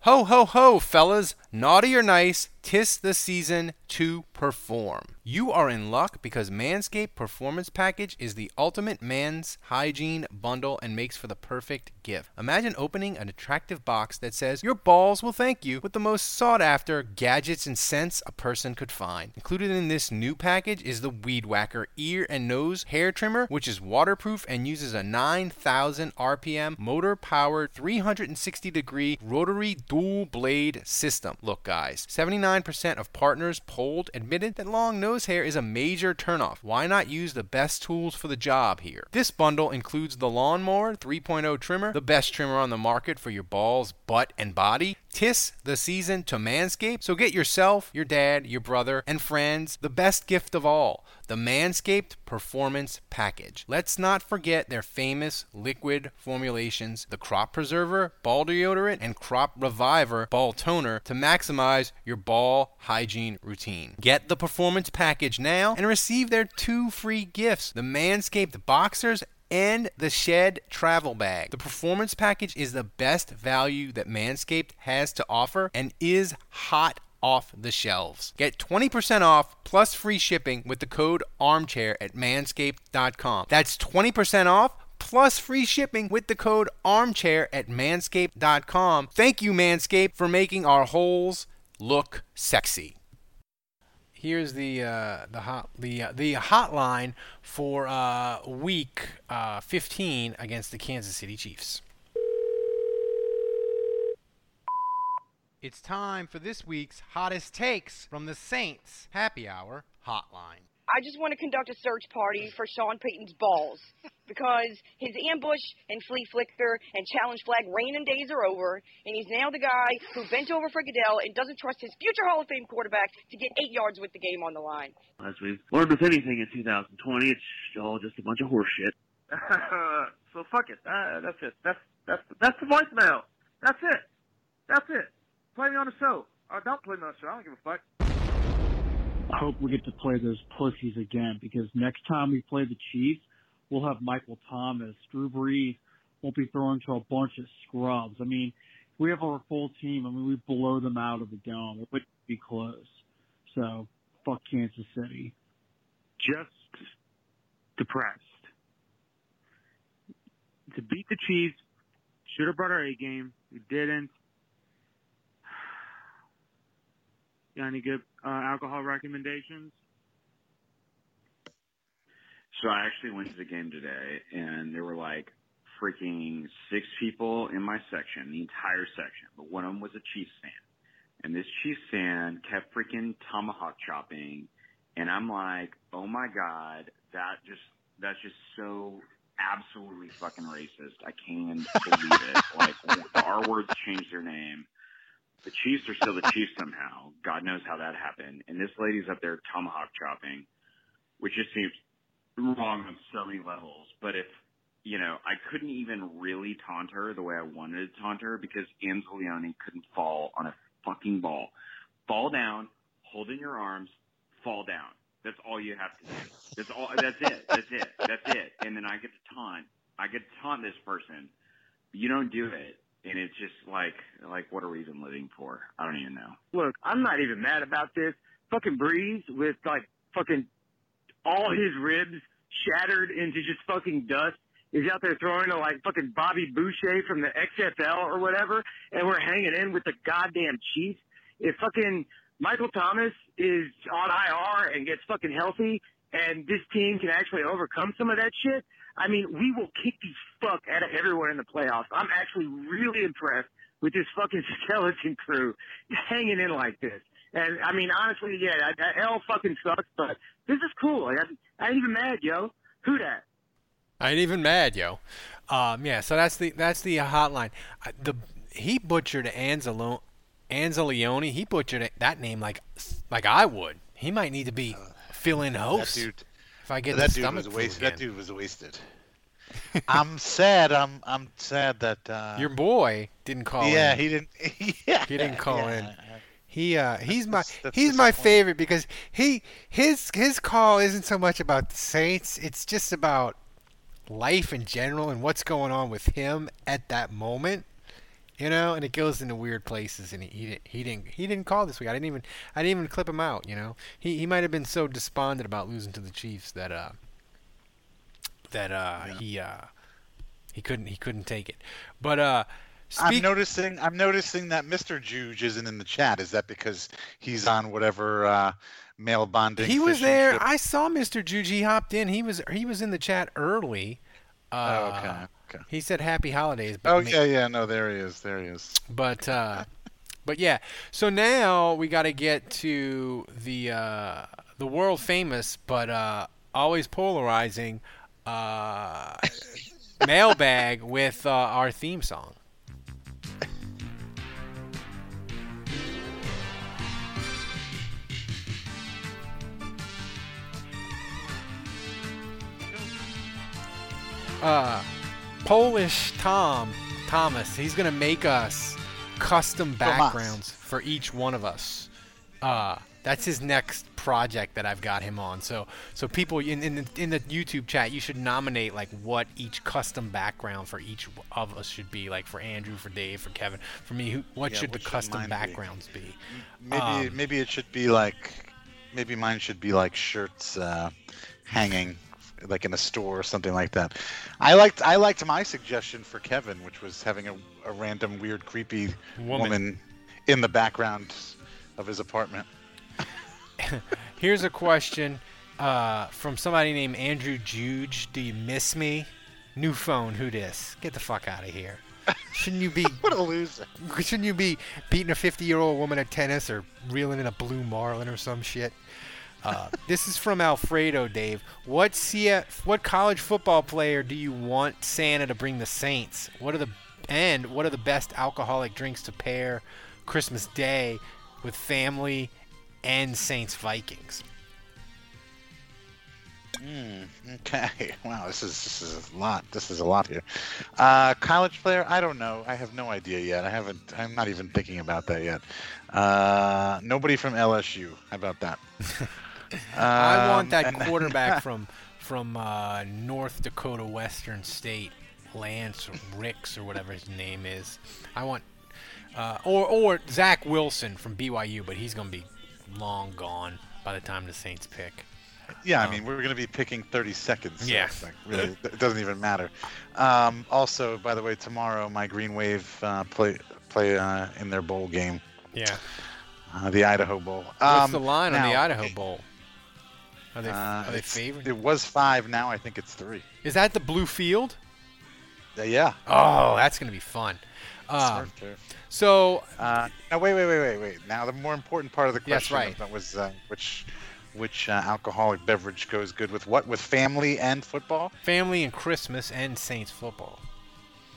H: ho ho ho, fellas, naughty or nice, tis the season to perform. You are in luck because Manscaped Performance Package is the ultimate man's hygiene bundle and makes for the perfect gift. Imagine opening an attractive box that says, Your balls will thank you with the most sought after gadgets and scents a person could find. Included in this new package is the Weed Whacker ear and nose hair trimmer, which is waterproof and uses a 9,000 RPM motor powered 360 degree rotary dual blade system. Look, guys, 79% of partners polled admitted that long nose hair is a major turnoff. Why not use the best tools for the job here? This bundle includes the Lawnmower 3.0 trimmer, the best trimmer on the market for your balls, butt, and body. Tis the season to manscape, so get yourself, your dad, your brother, and friends the best gift of all the Manscaped Performance Package. Let's not forget their famous liquid formulations the Crop Preserver, Ball Deodorant, and Crop Reviver Ball Toner to maximize your ball hygiene routine. Get the Performance Package now and receive their two free gifts the Manscaped Boxers and the Shed Travel Bag. The Performance Package is the best value that Manscaped has to offer and is hot off the shelves. Get 20% off plus free shipping with the code armchair at manscaped.com. That's 20% off plus free shipping with the code armchair at manscaped.com. Thank you, Manscaped, for making our holes look sexy. Here's the uh, the hot the uh, the hotline for uh, week uh, 15 against the Kansas City Chiefs.
B: It's time for this week's hottest takes from the Saints Happy Hour Hotline.
I: I just want to conduct a search party for Sean Payton's balls because his ambush and flea flicker and challenge flag reigning days are over, and he's now the guy who bent over for Goodell and doesn't trust his future Hall of Fame quarterback to get eight yards with the game on the line.
J: As we've learned with anything in 2020, it's all just a bunch of horseshit. [laughs] so fuck it. Uh, that's it. That's that's that's the voicemail. That's it. That's it. Play me on the show. Or don't play me on the show. I don't give a fuck.
K: I hope we get to play those pussies again because next time we play the Chiefs, we'll have Michael Thomas. Drew Brees won't be throwing to a bunch of scrubs. I mean, if we have our full team, I mean, we blow them out of the dome. It wouldn't be close. So, fuck Kansas City.
L: Just depressed. To beat the Chiefs, should have brought our A game. We didn't. Got any good uh, alcohol recommendations?
M: So I actually went to the game today, and there were like freaking six people in my section, the entire section, but one of them was a Chiefs fan. And this Chiefs fan kept freaking tomahawk chopping, and I'm like, oh my god, that just that's just so absolutely fucking racist. I can't believe it. [laughs] Like the R words changed their name. The Chiefs are still the Chiefs somehow. God knows how that happened. And this lady's up there tomahawk chopping, which just seems wrong on so many levels. But if you know, I couldn't even really taunt her the way I wanted to taunt her because Anzalione couldn't fall on a fucking ball. Fall down, hold in your arms, fall down. That's all you have to do. That's all. That's it. That's it. That's it. And then I get to taunt. I get to taunt this person. You don't do it, and it's just like, like, what are we even living for? I don't even know.
J: Look, I'm not even mad about this. Fucking Brees with like fucking all his ribs shattered into just fucking dust is out there throwing to like fucking Bobby Boucher from the XFL or whatever, and we're hanging in with the goddamn Chiefs. If fucking Michael Thomas is on IR and gets fucking healthy, and this team can actually overcome some of that shit, I mean, we will kick the fuck out of everyone in the playoffs. I'm actually really impressed with this fucking [laughs] skeleton crew hanging in like this. And I mean, honestly, yeah, that, that L fucking sucks, but this is cool. I, I ain't even mad, yo. Who that?
B: I ain't even mad, yo. Um, yeah, so that's the that's the hotline. Uh, The he butchered Anzalo, Anzalione. He butchered that name like like I would. He might need to be fill-in host.
D: That dude,
B: if I get
D: that dude was wasted. That dude was wasted. I'm sad. I'm I'm sad that uh,
B: Your boy didn't call
D: yeah,
B: in.
D: he didn't. [laughs] yeah,
B: He didn't call
D: yeah.
B: in. He uh he's my
D: that's
B: he's my favorite because he his his call isn't so much about the Saints, it's just about life in general and what's going on with him at that moment. You know, and it goes into weird places and he, he didn't he didn't he didn't call this week. I didn't even I didn't even clip him out, you know. He he might have been so despondent about losing to the Chiefs that uh that uh he uh he couldn't he couldn't take it. But uh
D: I'm noticing. I'm noticing that Mr. Juge isn't in the chat. Is that because he's on whatever uh, male bonding?
B: He was there.
D: trip?
B: I saw Mr. Juge. He hopped in. He was he was in the chat early. Uh,
D: Oh, okay, okay.
B: He said happy holidays. But
D: Oh yeah, yeah. No, there he is. There he is.
B: But uh, [laughs] but yeah. So now we got to get to the uh, the world famous but uh, always polarizing uh, [laughs] mailbag with uh, our theme song. uh, Polish Tom Thomas. He's gonna make us custom backgrounds for each one of us. Uh, that's his next project that I've got him on. So, so people in in the, in the YouTube chat, you should nominate like what each custom background for each of us should be. Like for Andrew, for Dave, for Kevin, for me. Who, what
D: Yeah,
B: should
D: what
B: the
D: should
B: custom
D: mine be?
B: backgrounds be?
D: Maybe
B: Um,
D: maybe it should be like maybe mine should be like shirts uh, hanging like in a store or something like that. I liked I liked my suggestion for Kevin, which was having a, a random weird creepy
B: Woman.
D: woman in the background of his apartment. [laughs]
B: Here's a question uh, from somebody named Andrew Juge. Do you miss me? New phone. Who dis? Get the fuck out of here. Shouldn't you be? [laughs]
D: what a loser.
B: Shouldn't you be beating a 50-year-old woman at tennis or reeling in a blue marlin or some shit? Uh, this is from Alfredo, Dave. What CF, what college football player do you want Santa to bring the Saints? What are the and what are the best alcoholic drinks to pair Christmas Day with family and Saints Vikings?
D: Mm, okay. [laughs] Wow, this is this is a lot. This is a lot here. Uh, college player? I don't know. I have no idea yet. I haven't. I'm not even thinking about that yet. Uh, nobody from LSU. How about that? [laughs]
B: I want
D: Um,
B: that [laughs] quarterback from from uh, North Dakota Western State, Lance Ricks or whatever his name is. I want, uh, or or Zach Wilson from BYU, but he's gonna be long gone by the time the Saints pick.
D: Yeah, I
B: Um,
D: mean, we're going to be picking 30 seconds. so
B: Yeah.
D: it's like, really, it doesn't even matter. Um, also, by the way, tomorrow my Green Wave uh, play play uh, in their bowl game,
B: Yeah.
D: uh, the Idaho Bowl.
B: What's
D: Um,
B: the line on the Idaho Bowl? Are they
D: Uh,
B: are they favored?
D: It was five. Now I think it's three.
B: Is that the blue field?
D: Uh, yeah.
B: Oh, that's gonna be fun. Um, so
D: Uh, now wait, wait, wait, wait, wait. Now the more important part of the question
B: right.
D: that was uh, which which uh, alcoholic beverage goes good with what? With family and football?
B: family and Christmas and Saints football.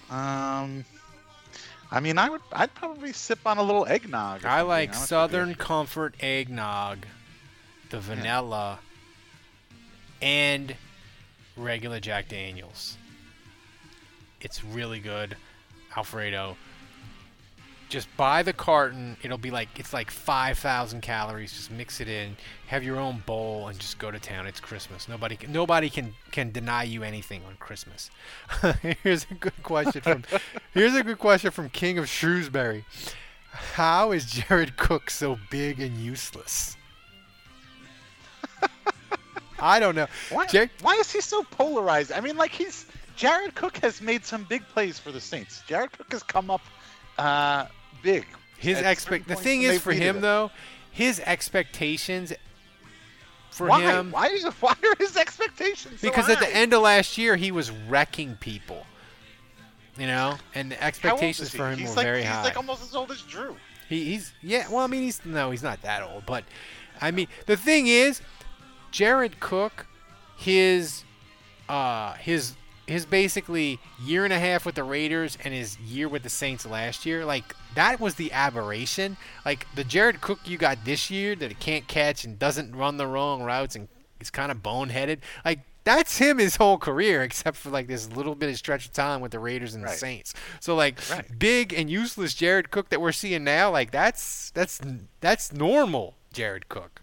D: Um, I mean, I would I'd probably sip on a little eggnog.
B: I like. Southern Comfort eggnog, the vanilla, and regular Jack Daniels. It's really good, Alfredo. Just buy the carton. It'll be like it's like 5,000 calories. Just mix it in, have your own bowl, and just go to town. It's Christmas. Nobody can, nobody can can deny you anything on Christmas. [laughs] here's a good question from [laughs] here's a good question from King of Shrewsbury. How is Jared Cook so big and useless? [laughs] I don't know.
D: Why,
B: Jar-
D: why is he so polarized? I mean, like he's Jared Cook has made some big plays for the Saints. Jared Cook has come up uh, big.
B: His expect the thing is for him
D: it.
B: though, his expectations for
D: why?
B: him
D: Why is [laughs] why are his expectations so
B: because at the end of last year he was wrecking people. You know, and the expectations for him
D: he's
B: were
D: like,
B: very
D: he's
B: high.
D: like almost as old as Drew.
B: He, he's yeah. Well, I mean, he's no, he's not that old. But I mean, the thing is, Jared Cook, his, uh, his, his basically year and a half with the Raiders and his year with the Saints last year, like that was the aberration. Like the Jared Cook you got this year that it can't catch and doesn't run the wrong routes and is kind of boneheaded. Like that's him his whole career, [laughs] except for like this little bit of stretch of time with the Raiders and the Saints. So like
D: Right.
B: big and useless Jared Cook that we're seeing now, like that's that's that's normal Jared Cook.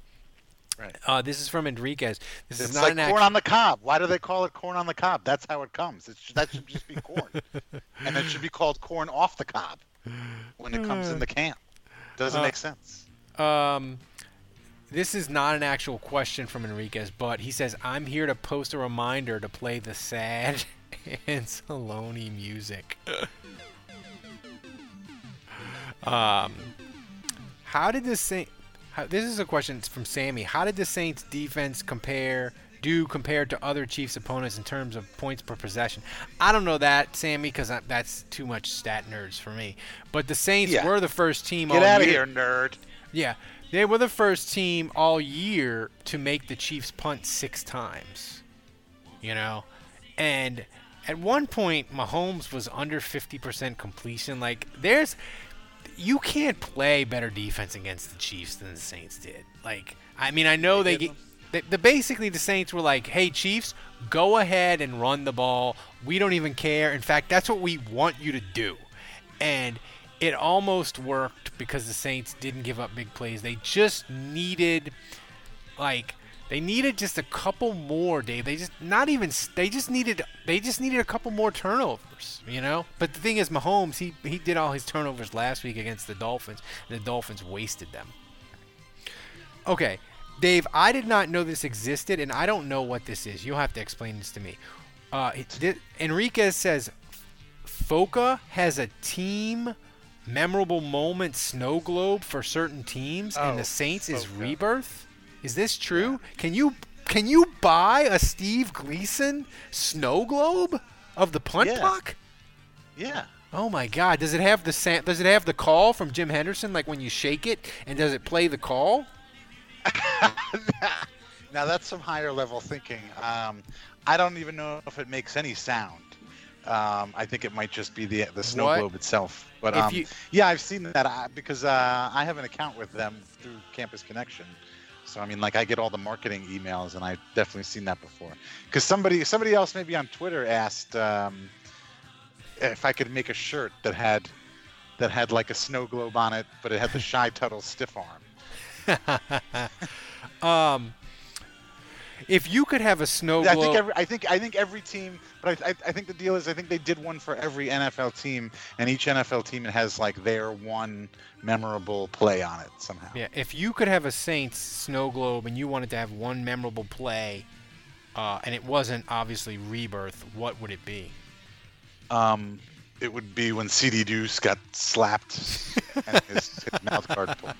D: Right.
B: Uh, this is from Enriquez. This
D: It's
B: is not
D: like
B: an
D: corn
B: act-
D: on the cob. Why do they call it corn on the cob? That's how it comes. It's, that should just be corn, [laughs] and it should be called corn off the cob when it comes in the can. Doesn't
B: Uh,
D: make sense.
B: Um, this is not an actual question from Enriquez, but he says, "I'm here to post a reminder to play the sad [laughs] Anzalone music." [laughs] um, how did the Saint? How, this is a question from Sammy. How did the Saints defense compare? Do compared to other Chiefs opponents in terms of points per possession? I don't know that, Sammy, because that's too much stat nerds for me. But the Saints
D: Yeah.
B: were the first team
D: Get
B: all
D: out of
B: year.
D: here, nerd.
B: Yeah, they were the first team all year to make the Chiefs punt six times. You know, and at one point, Mahomes was under 50% completion. Like, there's, you can't play better defense against the Chiefs than the Saints did. Like, I mean, I know they, get. The, the basically the Saints were like, "Hey Chiefs, go ahead and run the ball. We don't even care. In fact, that's what we want you to do." And it almost worked because the Saints didn't give up big plays. They just needed like they needed just a couple more, Dave. They just not even they just needed they just needed a couple more turnovers, you know? But the thing is Mahomes, he he did all his turnovers last week against the Dolphins, and the Dolphins wasted them. Okay, Dave, I did not know this existed, and I don't know what this is. You'll have to explain this to me. Uh, it, thi- Enriquez says FOCO has a team memorable moment snow globe for certain teams, and
D: Oh,
B: the Saints is Rebirth. Is this true? Can you can you buy a Steve Gleason snow globe of the punt
D: Yeah.
B: block?
D: Yeah.
B: Oh my God! Does it have the sa- Does it have the call from Jim Henderson? Like when you shake it, and does it play the call? [laughs]
D: Now that's some higher level thinking. Um, I don't even know if it makes any sound. Um, I think it might just be the the snow
B: What?
D: globe itself. But um,
B: you-
D: yeah, I've seen that uh, because uh, I have an account with them through Campus Connection. So I mean, like I get all the marketing emails, and I've definitely seen that before. Because somebody somebody else maybe on Twitter asked um, if I could make a shirt that had that had like a snow globe on it, but it had the [laughs] Shy Tuttle stiff arm. [laughs]
B: um, if you could have a snow
D: I think every I think I think every team, but I, I, I think the deal is I think they did one for every NFL team, and each NFL team it has like their one memorable play on it somehow.
B: yeah, if you could have a Saints snow globe and you wanted to have one memorable play, uh, and it wasn't obviously rebirth, what would it be?
D: Um, it would be when CD Deuce got slapped and his, his mouth guard pulled.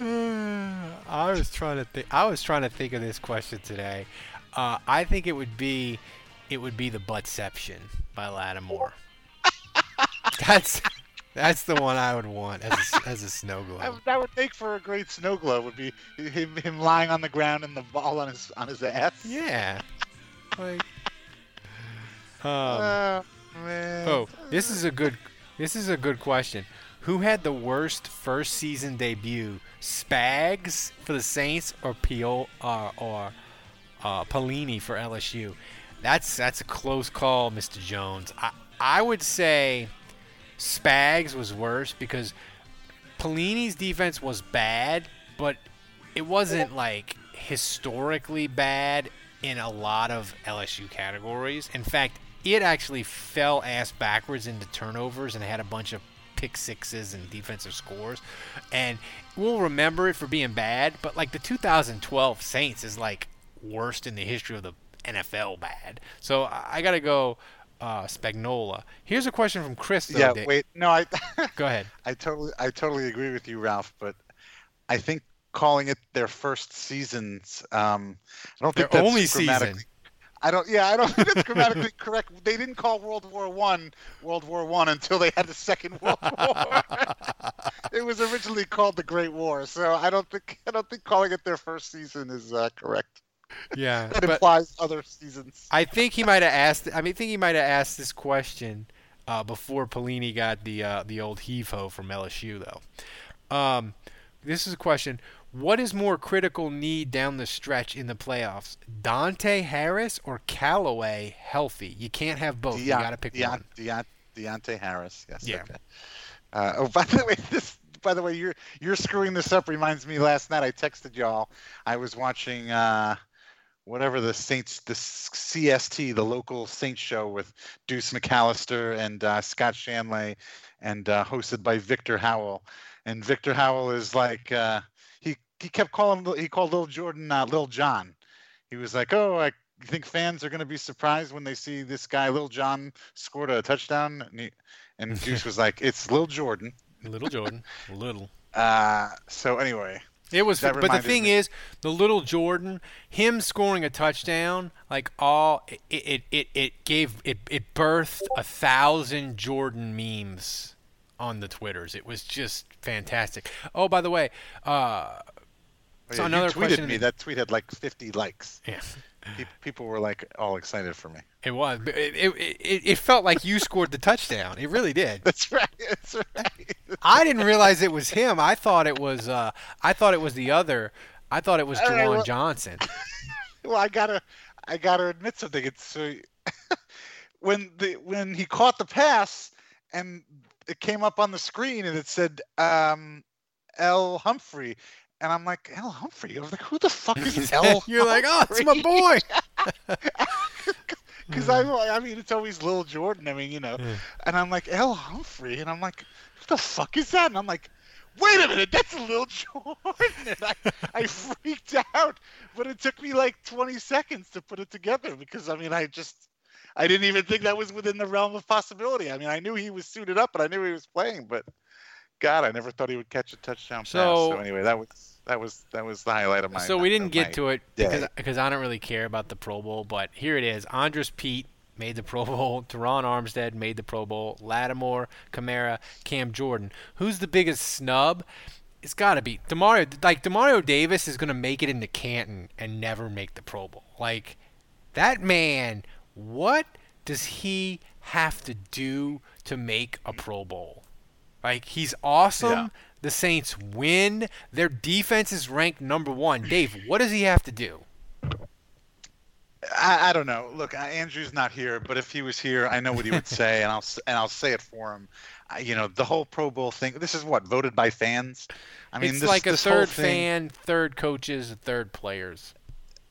D: [sighs]
B: I was trying to think. I was trying to think of this question today. Uh, I think it would be, it would be the buttception by Lattimore. [laughs] that's that's the one I would want as a, as a snow globe.
D: That, that would make for a great snow globe. Would be him him lying on the ground and the ball on his on his ass.
B: Yeah. Like. Um,
D: Oh, man.
B: Oh, this is a good. This is a good question. Who had the worst first season debut? Spags for the Saints or Pio uh, or uh, Pelini for LSU? That's that's a close call, Mr. Jones. I I would say Spags was worse because Pelini's defense was bad, but it wasn't like historically bad in a lot of LSU categories. In fact, it actually fell ass backwards into turnovers and had a bunch of pick sixes and defensive scores. And we'll remember it for being bad, but like the 2012 Saints is like worst in the history of the NFL bad. So I, got to go uh, Spagnuolo. Here's a question from Chris. Though,
D: Yeah,
B: that-
D: wait, no, I [laughs]
B: Go ahead.
D: I totally I totally agree with you, Ralph. But I think calling it their first seasons, um, I don't think
B: Their
D: that's
B: only season.
D: I don't. Yeah, I don't [laughs] think it's grammatically correct. They didn't call World War One World War One until they had the Second World War. [laughs] it was originally called the Great War, so I don't think I don't think calling it their first season is uh, correct.
B: Yeah, [laughs]
D: that
B: but-
D: implies other seasons.
B: I think he might have asked. I mean, I think he might have asked this question uh, before Pelini got the uh, the old heave ho from LSU, though. Um, this is a question: What is more critical need down the stretch in the playoffs? Dante Harris or Callaway healthy? You can't have both. you got to pick
D: Deont-
B: one.
D: Deont- Deonte Harris. Yes.
B: Yeah.
D: Okay. Uh, oh, [laughs] by the way, this. By the way, you're you're screwing this up. Reminds me. Last night I texted y'all. I was watching uh, whatever the Saints, the CST, the local Saints show with Deuce McAllister and uh, Scott Shanle, and uh, hosted by Victor Howell. And Victor Howell is like uh, he he kept calling he called Little Jordan uh, Little John. He was like, "Oh, I think fans are going to be surprised when they see this guy Little John scored a touchdown." And, he, and [laughs] Deuce was like, "It's Little Jordan."
B: Little Jordan, [laughs] little.
D: Uh, so anyway,
B: It was,
D: that
B: but the thing
D: me-
B: is, the little Jordan, him scoring a touchdown, like all it, it, it, it gave it, it birthed a thousand Jordan memes on the twitters. It was just fantastic. Oh, by the way, uh, so
D: yeah,
B: another
D: you tweeted
B: question.
D: me. That tweet had like 50 likes.
B: Yeah.
D: People were like all excited for me.
B: It was. It, it, it, it felt like you scored the touchdown. It really did. [laughs]
D: That's right. That's right.
B: I didn't realize it was him. I thought it was. Uh, I thought it was the other. I thought it was
D: All right, well-
B: Johnson. [laughs]
D: well, I gotta, I gotta admit something. It's so [laughs] when the when he caught the pass and it came up on the screen and it said um, L Humphrey, and I'm like L Humphrey. I was like, who the fuck is [laughs] L?
B: You're like, oh, it's my boy. [laughs]
D: Because I, hmm. I mean, it's always Lil Jordan. I mean, you know, and I'm like L Humphrey, and I'm like, who the fuck is that? And I'm like, wait a minute, that's Lil [laughs] Jordan. And I, I freaked out, but it took me like 20 seconds to put it together because I mean, I just, I didn't even think that was within the realm of possibility. I mean, I knew he was suited up, and I knew he was playing, but God, I never thought he would catch a touchdown pass.
B: So-
D: So anyway, that was that was that was the highlight of my.
B: So we didn't get to it
D: day.
B: because because I don't really care about the Pro Bowl, but here it is. Andrus Peat made the Pro Bowl. [laughs] Terron Armstead made the Pro Bowl. Lattimore, Kamara, Cam Jordan. Who's the biggest snub? it's got to be Demario. Like Demario Davis is gonna make it into Canton and never make the Pro Bowl. Like that man, what does he have to do to make a Pro Bowl? Like he's awesome.
D: Yeah.
B: The Saints win. Their defense is ranked number one. Dave, what does he have to do?
D: I, I don't know. Look, uh, Andrew's not here, but if he was here, I know what he would [laughs] say, and I'll and I'll say it for him. Uh, you know, the whole Pro Bowl thing. This is what voted by fans. I mean,
B: it's
D: this,
B: like a third fan, third coaches, third players.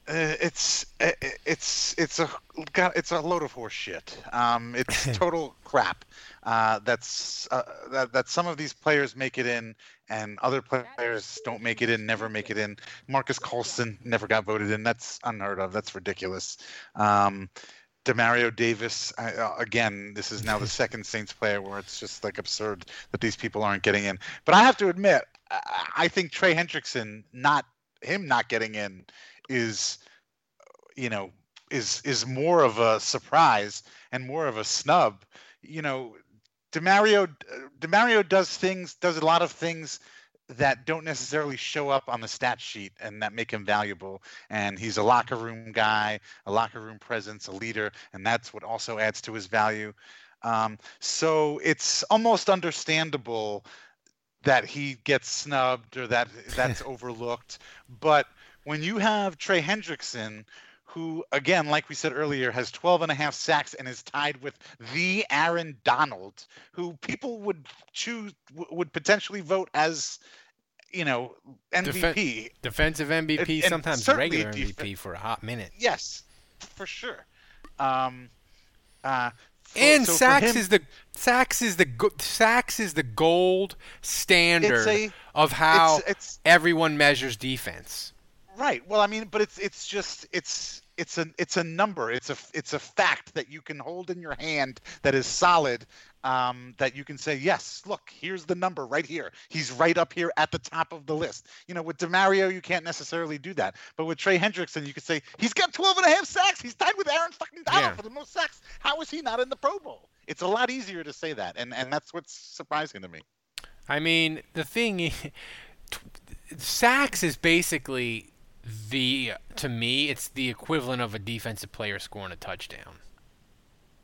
D: Uh, it's uh, it's it's a got it's a load of horse shit. Um, it's [laughs] total crap. Uh, that's uh, that that some of these players make it in, and other players don't make it in, never make it in. Marques Colston never got voted in. That's unheard of. That's ridiculous. Um, Demario Davis, uh, again, this is now the [laughs] second Saints player where it's just like absurd that these people aren't getting in. But I have to admit, I, I think Trey Hendrickson, not him not getting in, is, you know, is is more of a surprise and more of a snub. You know, Demario Demario does things, does a lot of things that don't necessarily show up on the stat sheet and that make him valuable. And he's a locker room guy, a locker room presence, a leader, and that's what also adds to his value. Um, so it's almost understandable that he gets snubbed or that that's [laughs] overlooked. But when you have Trey Hendrickson, who again, like we said earlier, has 12 and a half sacks and is tied with the Aaron Donald, who people would choose would potentially vote as, you know, MVP.
B: defensive MVP,
D: And- and
B: sometimes
D: certainly
B: regular
D: def-
B: MVP for a hot minute.
D: Yes, for sure. Um, uh, for-
B: And
D: so
B: sacks
D: him-
B: is the sacks is the sacks is the gold standard
D: a-
B: of how
D: it's- it's-
B: everyone measures defense.
D: Right. Well, I mean, but it's it's just it's it's a it's a number. It's a it's a fact that you can hold in your hand that is solid. Um, that you can say, yes, look, here's the number right here. He's right up here at the top of the list. You know, with Demario, you can't necessarily do that. But with Trey Hendrickson, you could say, he's got 12 and a half sacks. He's tied with Aaron fucking Donald
B: Yeah.
D: for the most sacks. How is he not in the Pro Bowl? It's a lot easier to say that. And, and that's what's surprising to me.
B: I mean, the thing [laughs] sacks is basically the to me it's the equivalent of a defensive player scoring a touchdown.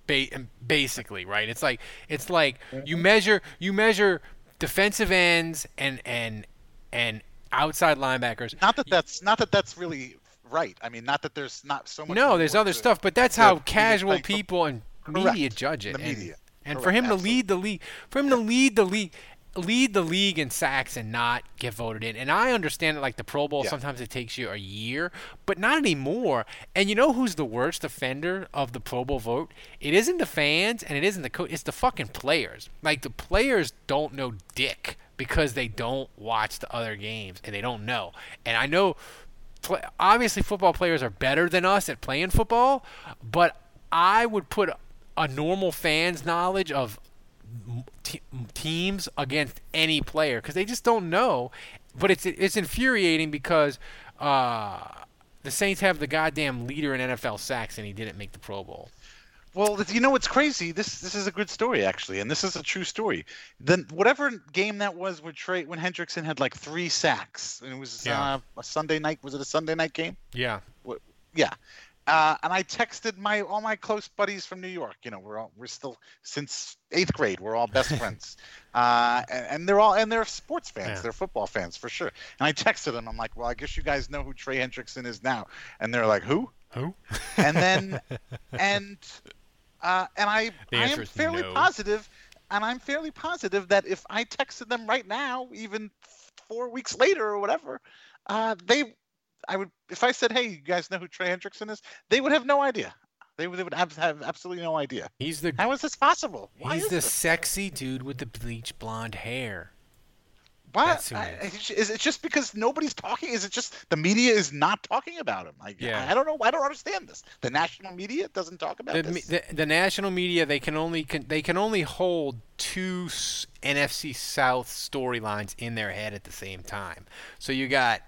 B: Ba- basically, right? It's like it's like you mhm. measure you measure defensive ends and and and outside linebackers.
D: Not that that's not that that's really right. I mean, not that there's not so much.
B: No, there's other
D: to-
B: stuff, but that's how casual people and
D: Correct.
B: media judge it.
D: The
B: and,
D: media.
B: And for
D: Correct,
B: him to lead the league, for him to lead the league, lead the league in sacks and not get voted in. And I understand that, like the Pro Bowl,
D: Yeah.
B: sometimes it takes you a year, but not anymore. And you know who's the worst offender of the Pro Bowl vote? It isn't the fans and it isn't the coach. It's the fucking players. Like the players don't know dick because they don't watch the other games and they don't know. And I know obviously football players are better than us at playing football, but I would put a normal fan's knowledge of te- teams against any player because they just don't know. But it's it's infuriating because uh, the Saints have the goddamn leader in NFL sacks and he didn't make the Pro Bowl.
D: Well, you know what's crazy? This this is a good story actually, and this is a true story. Then whatever game that was with Trey when Hendrickson had like three sacks, and it was
B: Yeah.
D: uh, a Sunday night. Was it a Sunday night game?
B: Yeah.
D: What, yeah. Uh, and I texted my all my close buddies from New York. You know, we're all we're still since eighth grade. We're all best [laughs] friends, uh, and, and they're all and they're sports fans.
B: Yeah.
D: They're football fans for sure. And I texted them. I'm like, well, I guess you guys know who Trey Hendrickson is now. And they're like, who?
B: Who?
D: And then [laughs] and uh, and I I am fairly
B: no.
D: positive, and I'm fairly positive that if I texted them right now, even four weeks later or whatever, uh, they, I would if I said, hey, you guys know who Trey Hendrickson is, they would have no idea. They would, they would have, have absolutely no idea.
B: He's the
D: How is this possible? Why
B: he's the
D: this?
B: sexy dude with the bleach blonde hair.
D: Why?
B: That's who
D: I-
B: it
D: is. is it just because nobody's talking? Is it just the media is not talking about him? I,
B: Yeah.
D: I don't know. I don't understand this. The national media doesn't talk about
B: the,
D: this.
B: the, the national media they can only can, they can only hold two NFC South storylines in their head at the same time. So you got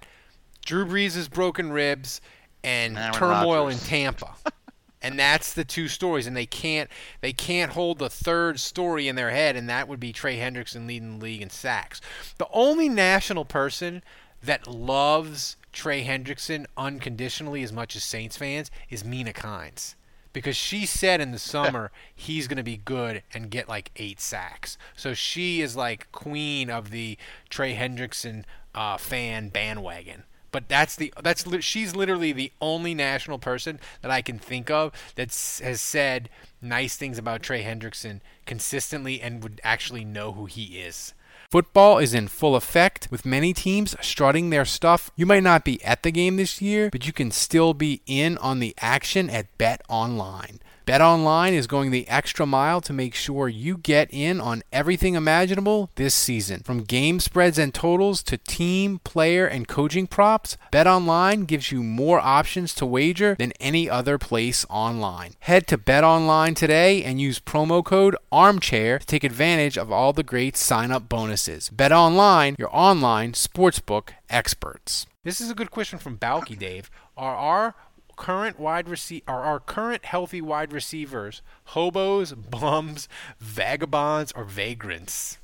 B: Drew Brees' broken ribs and
D: Aaron
B: turmoil
D: Rodgers.
B: in Tampa. [laughs] and that's the two stories, and they can't they can't hold the third story in their head, and that would be Trey Hendrickson leading the league in sacks. The only national person that loves Trey Hendrickson unconditionally as much as Saints fans is Mina Kimes. Because she said in the [laughs] summer he's going to be good and get like eight sacks. So she is like queen of the Trey Hendrickson uh, fan bandwagon. But that's the that's she's literally the only national person that I can think of that has said nice things about Trey Hendrickson consistently and would actually know who he is. Football is in full effect with many teams strutting their stuff. You might not be at the game this year, but you can still be in on the action at BetOnline. BetOnline is going the extra mile to make sure you get in on everything imaginable this season. From game spreads and totals to team, player, and coaching props, BetOnline gives you more options to wager than any other place online. Head to BetOnline today and use promo code ARMCHAIR to take advantage of all the great sign-up bonuses. BetOnline, your online sportsbook experts. This is a good question from Balky Dave. Are our current wide receiver are our current healthy wide receivers hobos, bums, vagabonds, or vagrants?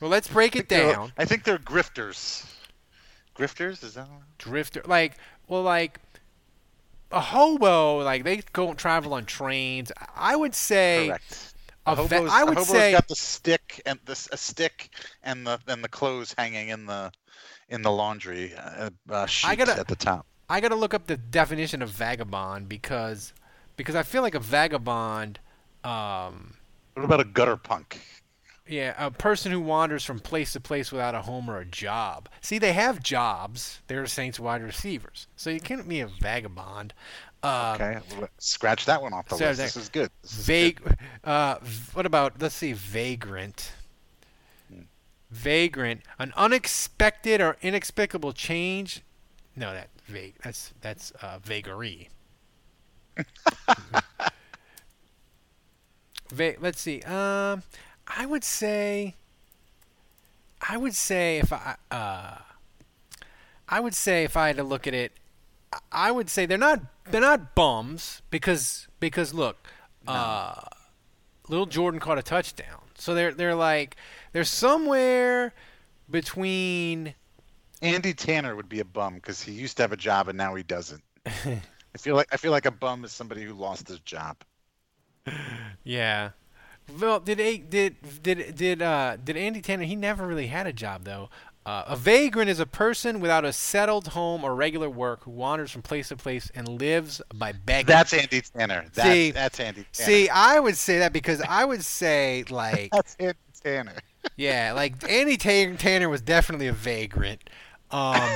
B: well, let's break it down.
D: I think they're grifters. Grifters is that?
B: Drifter, like, well, like a hobo, like they go and travel on trains. I would say.
D: Correct.
B: A va-
D: hobo's,
B: I would say
D: got the stick and this a stick and the and the clothes hanging in the in the laundry uh, uh, sheet
B: gotta-
D: at the top.
B: I gotta look up the definition of vagabond because because I feel like a vagabond, um,
D: What about a gutter punk?
B: yeah, a person who wanders from place to place without a home or a job. See, they have jobs. They're Saints wide receivers, so you can't be a vagabond. Um,
D: Okay, scratch that one off the
B: so
D: list. This is good. This is
B: Vague. Uh, what about let's see, vagrant. Vagrant, an unexpected or inexplicable change. No, that vague. That's that's uh, vagary. [laughs] Va- let's see. Um, I would say. I would say if I uh, I would say if I had to look at it, I- would say they're not they're not bums because because look, uh, little Jordan caught a touchdown, so they're they're like they're somewhere between.
D: Andy Tanner would be a bum because he used to have a job and now he doesn't. [laughs] I feel like I feel like a bum is somebody who lost his job.
B: Yeah. Well, did a did did did uh did Andy Tanner? He never really had a job though. Uh, a vagrant is a person without a settled home or regular work who wanders from place to place and lives by begging.
D: That's Andy Tanner. That's
B: See-
D: that's Andy Tanner.
B: See, I would say that because I would say like [laughs]
D: that's Andy Tanner.
B: yeah, like Andy Ta- Tanner was definitely a vagrant. Um,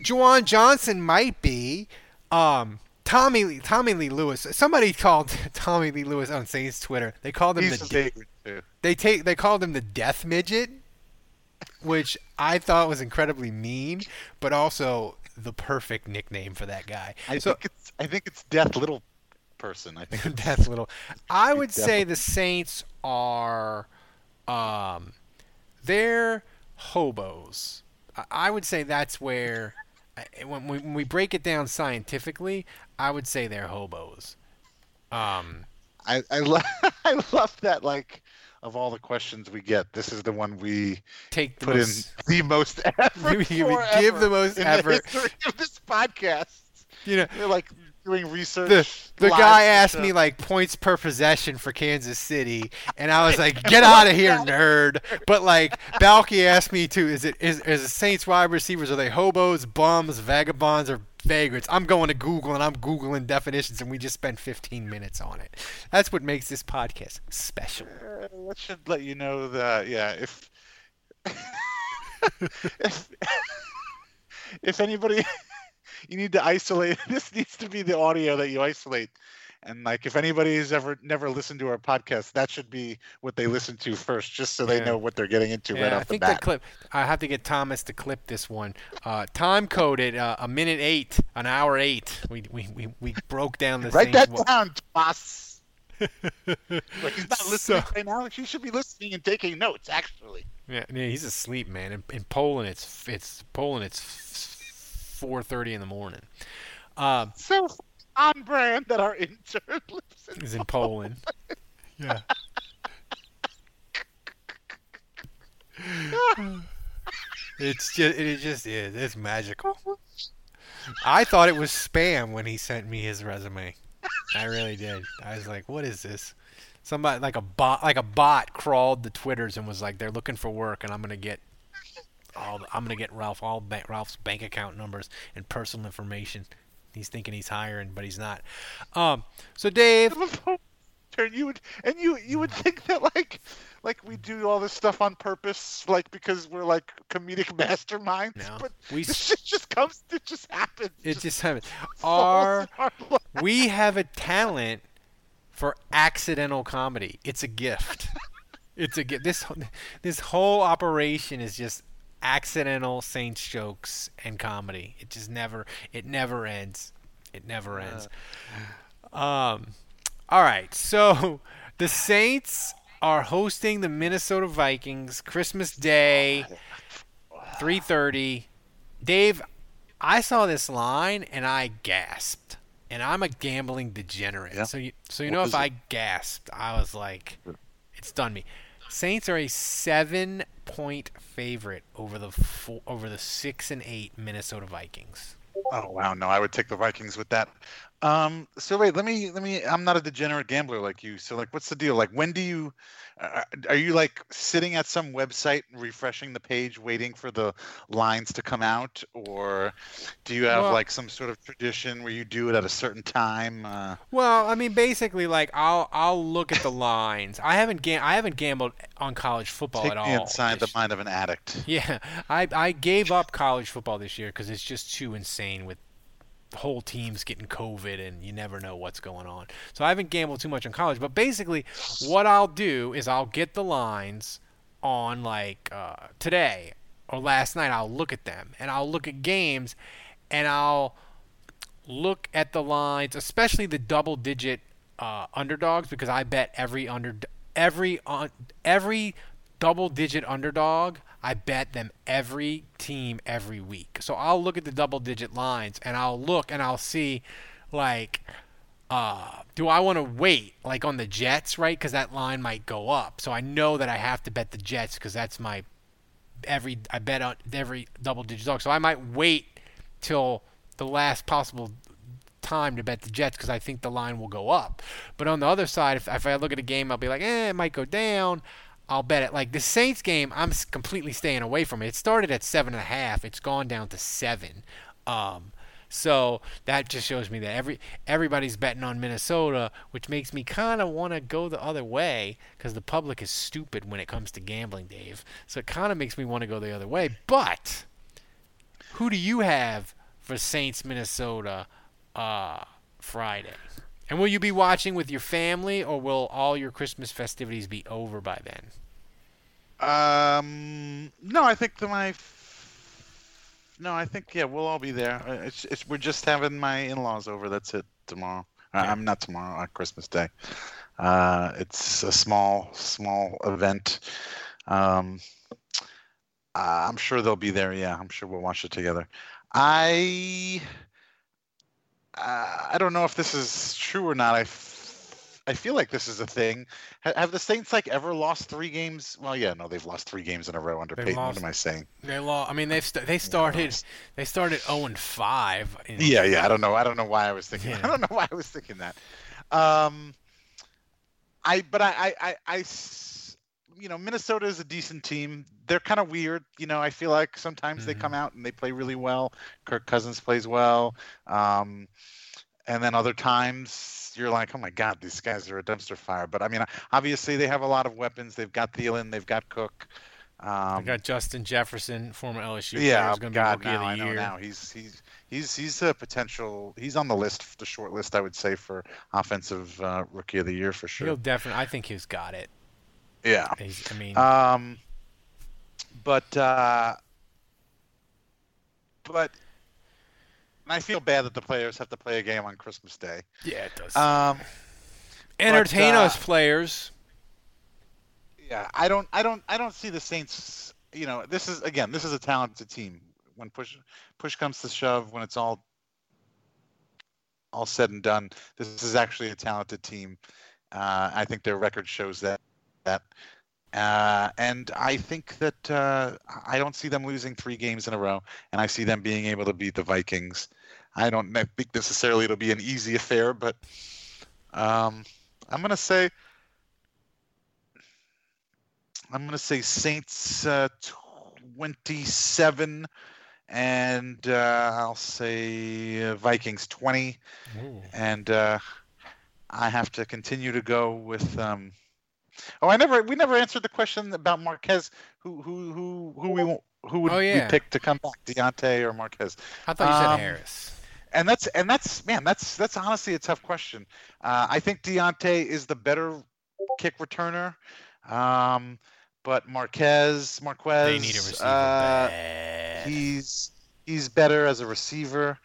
B: Juwan Johnson might be. Um, Tommy Lee, Tommy Lee Lewis. Somebody called [laughs] Tommy Lee Lewis on Saints Twitter. They called him
D: He's
B: the de-
D: too.
B: they take they called him the death midget, which I thought was incredibly mean, but also the perfect nickname for that guy.
D: I
B: so
D: think it's I think it's Death Little person. I think [laughs]
B: death little. I would say the Saints are, um, they're hobos. I- would say that's where, when we, when we break it down scientifically, I would say they're hobos. Um,
D: I I, lo- [laughs] I love that. Like of all the questions we get, this is the one we
B: take the
D: put [laughs] [laughs]
B: most-
D: in the most effort.
B: We- we give the most effort.
D: The history of this podcast.
B: You know,
D: we're like doing research.
B: the the guy asked me like points per possession for Kansas City, and I was like, "Get out of here, [laughs] nerd!" But like Balky asked me too, "Is it is is the Saints wide receivers are they hobos, bums, vagabonds, or vagrants?" I'm going to Google and I'm googling definitions, and we just spent 15 minutes on it. That's what makes this podcast special.
D: Uh, that should let you know that yeah, if [laughs] if [laughs] if anybody you need to isolate [laughs] this needs to be the audio that you isolate. And like if anybody's ever never listened to our podcast, that should be what they listen to first, just so they
B: Yeah.
D: know what they're getting into right
B: Yeah,
D: off
B: I
D: the
B: think
D: bat.
B: that clip. I have to get Thomas to clip this one. Uh, time coded uh, a minute eight, an hour eight. We we, we, we broke down the [laughs]
D: Write that down, Tomas. [laughs] like he's not listening
B: So-
D: right now. He should be listening and taking notes. Actually,
B: Yeah, yeah, he's asleep, man. In, in Poland, it's it's Poland. It's four thirty in the morning. Um,
D: so on brand that our intern lives in.
B: He's in Poland. Yeah. [laughs] It's just it just is. It's magical. I thought it was spam when he sent me his resume. I really did. I was like, "What is this?" Somebody like a bot, like a bot, crawled the twitters and was like, "They're looking for work, and I'm gonna get all. I'm gonna get Ralph all ba- Ralph's bank account numbers and personal information." He's thinking he's hiring, but he's not. Um. So Dave, [laughs]
D: Turn you would and you you would think that like like we do all this stuff on purpose, like because we're like comedic [laughs] masterminds.
B: No,
D: but
B: we
D: this shit just comes. It just happens.
B: It just happens.
D: falls
B: Our
D: our
B: we have a talent for accidental comedy. It's a gift. [laughs] It's a gift. This this whole operation is just accidental Saints jokes and comedy. It just never it never ends. It never ends. Um all right. So [laughs] the Saints are hosting the Minnesota Vikings Christmas Day 3:30. Dave, I saw this line and I gasped. And I'm a gambling degenerate. So you so you
D: What
B: know if I gasped, I was like it's done me. Saints are a 7 point favorite over the four, over the 6 and 8 Minnesota Vikings.
D: Oh wow, no, I would take the Vikings with that. Um, so wait, let me let me. I'm not a degenerate gambler like you. So like, what's the deal? Like, when do you? Uh, are you like sitting at some website refreshing the page, waiting for the lines to come out, or do you have
B: Well-
D: like some sort of tradition where you do it at a certain time? Uh,
B: Well, I mean, basically, like I'll I'll look at the lines. I haven't gam- I haven't gambled on college football
D: take
B: at
D: me
B: all.
D: inside the mind of an addict.
B: Yeah, [laughs] I I gave up college football this year because it's just too insane with whole teams getting COVID and you never know what's going on. So I haven't gambled too much on college. But basically, what I'll do is I'll get the lines on like uh, today or last night. I'll look at them and I'll look at games and I'll look at the lines, especially the double digit uh, underdogs, because I bet every under every on every double digit underdog. I bet them every team every week. So I'll look at the double digit lines and I'll look and I'll see like uh, do I want to wait like on the Jets, right? Because that line might go up. So I know that I have to bet the Jets because that's my every I bet on every double digit dog. So I might wait till the last possible time to bet the Jets because I think the line will go up. But on the other side, if, if I look at a game, I'll be like, eh, it might go down. I'll bet it. Like the Saints game, I'm completely staying away from it. It started at seven and a half. It's gone down to seven. Um, so that just shows me that every everybody's betting on Minnesota, which makes me kind of want to go the other way because the public is stupid when it comes to gambling, Dave. So it kind of makes me want to go the other way. But who do you have for Saints Minnesota uh, Friday? And will you be watching with your family, or will all your Christmas festivities be over by then?
D: Um, no, I think that my. No, I think yeah, we'll all be there. It's, it's we're just having my in-laws over. That's it tomorrow. Uh, I'm not tomorrow on Christmas Day. Uh, it's a small small event. Um, uh, I'm sure they'll be there. Yeah, I'm sure we'll watch it together. I uh, I don't know if this is true or not. I, f- I feel like this is a thing. Ha- have the Saints like ever lost three games? Well, yeah, no, they've lost three games in a row under
B: They
D: Payton.
B: lost-
D: What am I saying?
B: They lost. I mean, they've st- they started they started 0 and 5. in-
D: Yeah, yeah. I don't know. I don't know why I was thinking. [laughs]
B: Yeah.
D: I don't know why I was thinking that. Um, I but I I I, I you know Minnesota is a decent team. They're kind of weird. You know, I feel like sometimes they come out and they play really well. Kirk Cousins plays well. Um, and then other times you're like, oh my God, these guys are a dumpster fire. But I mean, obviously they have a lot of weapons. They've got Thielen. They've got Cook. Um,
B: They got Justin Jefferson, former LSU
D: yeah,
B: player, is going to
D: God, now I know
B: year.
D: now he's he's he's he's a potential. He's on the list, the short list, I would say, for offensive uh, rookie of the year for sure.
B: He'll definitely. I think he's got it.
D: Yeah.
B: He's, I mean,
D: Um, but uh, but I feel bad that the players have to play a game on Christmas Day.
B: Yeah, it does.
D: Um,
B: entertain
D: but, uh,
B: us, players.
D: yeah, I don't, I don't, I don't see the Saints. You know, this is again, this is a talented team. When push push comes to shove, when it's all all said and done, this is actually a talented team. Uh, I think their record shows that. That. Uh, and I think that uh, I don't see them losing three games in a row, and I see them being able to beat the Vikings. I don't think necessarily it'll be an easy affair, but um, I'm going to say I'm going to say Saints uh, 27, and uh, I'll say uh, Vikings 20.
B: Ooh.
D: And uh, I have to continue to go with. Um, oh, I never. We never answered the question about Marquez. Who who who who we who would
B: Oh,
D: we pick to come back? Deonte or Marquez?
B: I thought you said
D: Um,
B: Harris.
D: and that's and that's man, that's that's honestly a tough question. Uh, I think Deontay is the better kick returner, um, but Marquez, Marquez,
B: They need a receiver
D: uh, he's he's better as a receiver.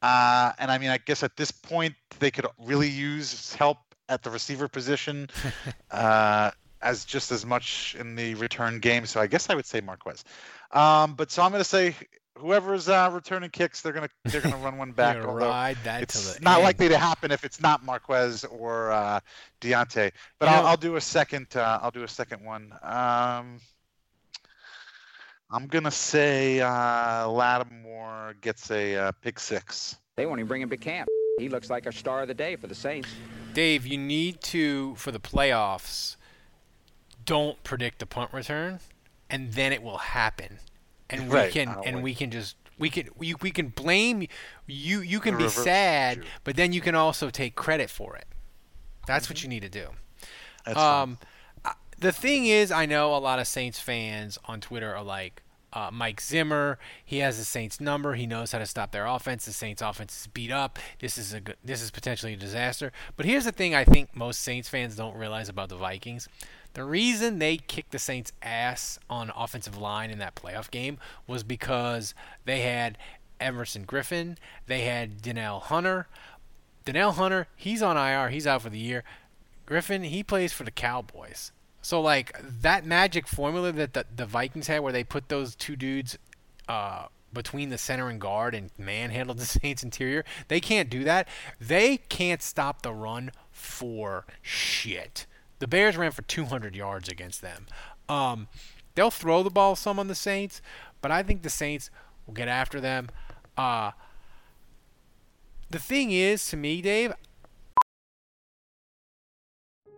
D: Uh, and I mean, I guess at this point they could really use help at the receiver position [laughs] uh, as just as much in the return game. So I guess I would say Marquez. Um, but so I'm going to say whoever's uh, returning kicks, they're gonna they're gonna run one [laughs] back.
B: ride that
D: it's
B: to the
D: not
B: end.
D: likely to happen if it's not Marquez or uh, Deonte. But
B: You
D: I'll,
B: know-
D: I'll do a second. Uh, I'll do a second one. Um, I'm gonna say uh, Lattimore gets a uh, pick six.
N: They won't even bring him to camp. He looks like a star of the day for the Saints.
B: Dave, you need to for the playoffs. Don't predict the punt return, and then it will happen, and we
D: Right,
B: can and
D: wait.
B: we can just we can we, we can blame you. You can be sad, but then you can also take credit for it. That's what you need to do.
D: That's
B: um, I- the thing is, I know a lot of Saints fans on Twitter are like, uh, Mike Zimmer, he has the Saints number. He knows how to stop their offense. The Saints offense is beat up. This is a good, this is potentially a disaster. But here's the thing: I think most Saints fans don't realize about the Vikings. The reason they kicked the Saints' ass on offensive line in that playoff game was because they had Everson Griffen, they had Danielle Hunter. Danielle Hunter, he's on IR. He's out for the year. Griffen, he plays for the Cowboys. So like that magic formula that the, the Vikings had, where they put those two dudes uh, between the center and guard and manhandled [laughs] the Saints interior, they can't do that. They can't stop the run for shit. The Bears ran for 200 yards against them. Um, they'll throw the ball some on the Saints, but I think the Saints will get after them. Uh, the thing is, to me, Dave,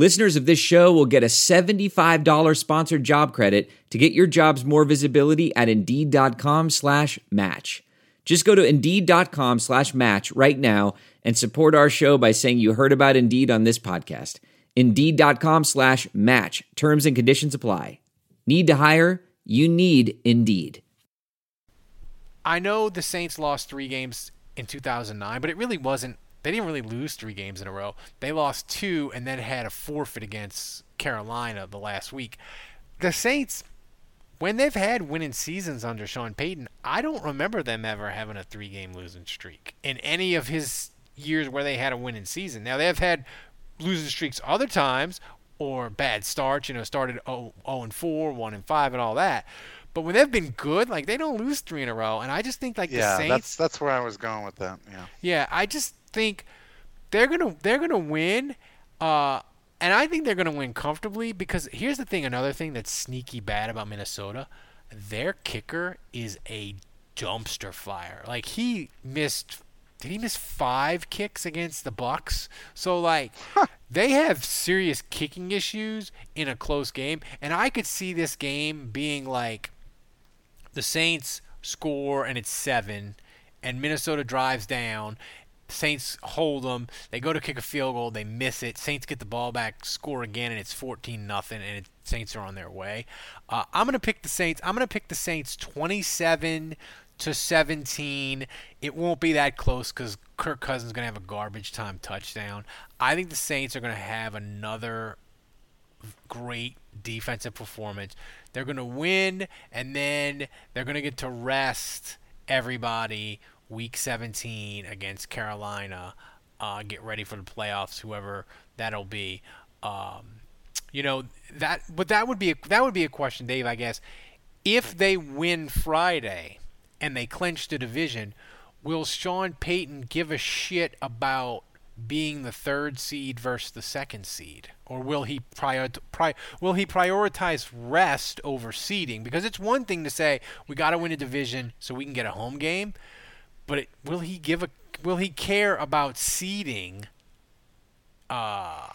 O: Listeners of this show will get a $75 sponsored job credit to get your jobs more visibility at Indeed.com slash match. Just go to Indeed.com slash match right now and support our show by saying you heard about Indeed on this podcast. Indeed.com slash match. Terms and conditions apply. Need to hire? You need Indeed.
B: I know the Saints lost three games in 2009, but it really wasn't. They didn't really lose three games in a row. They lost two and then had a forfeit against Carolina the last week. The Saints, when they've had winning seasons under Sean Payton, I don't remember them ever having a three game losing streak in any of his years where they had a winning season. Now, they've had losing streaks other times or bad starts, you know, started 0, 0 and 4, 1 and 5, and all that. But when they've been good, like they don't lose three in a row, and I just think like the
D: yeah,
B: Saints.
D: that's that's where I was going with that. Yeah.
B: Yeah, I just think they're gonna they're gonna win, uh, and I think they're gonna win comfortably because here's the thing. Another thing that's sneaky bad about Minnesota, their kicker is a dumpster fire. Like he missed. Did he miss five kicks against the Bucs? So like, [laughs] they have serious kicking issues in a close game, and I could see this game being like the Saints score and it's seven, and Minnesota drives down. Saints hold them. They go to kick a field goal. They miss it. Saints get the ball back, score again, and it's 14 nothing. And it, Saints are on their way. Uh, I'm gonna pick the Saints. I'm gonna pick the Saints 27 to 17. It won't be that close because Kirk Cousins is gonna have a garbage time touchdown. I think the Saints are gonna have another great defensive performance. They're going to win, and then they're going to get to rest everybody week 17 against Carolina. Uh, get ready for the playoffs, whoever that'll be. Um, you know that, but that would be a, that would be a question, Dave. I guess if they win Friday and they clinch the division, will Sean Payton give a shit about being the third seed versus the second seed, or will he prior, pri- will he prioritize rest over seeding? Because it's one thing to say we got to win a division so we can get a home game, but it, will he give a will he care about seeding, uh,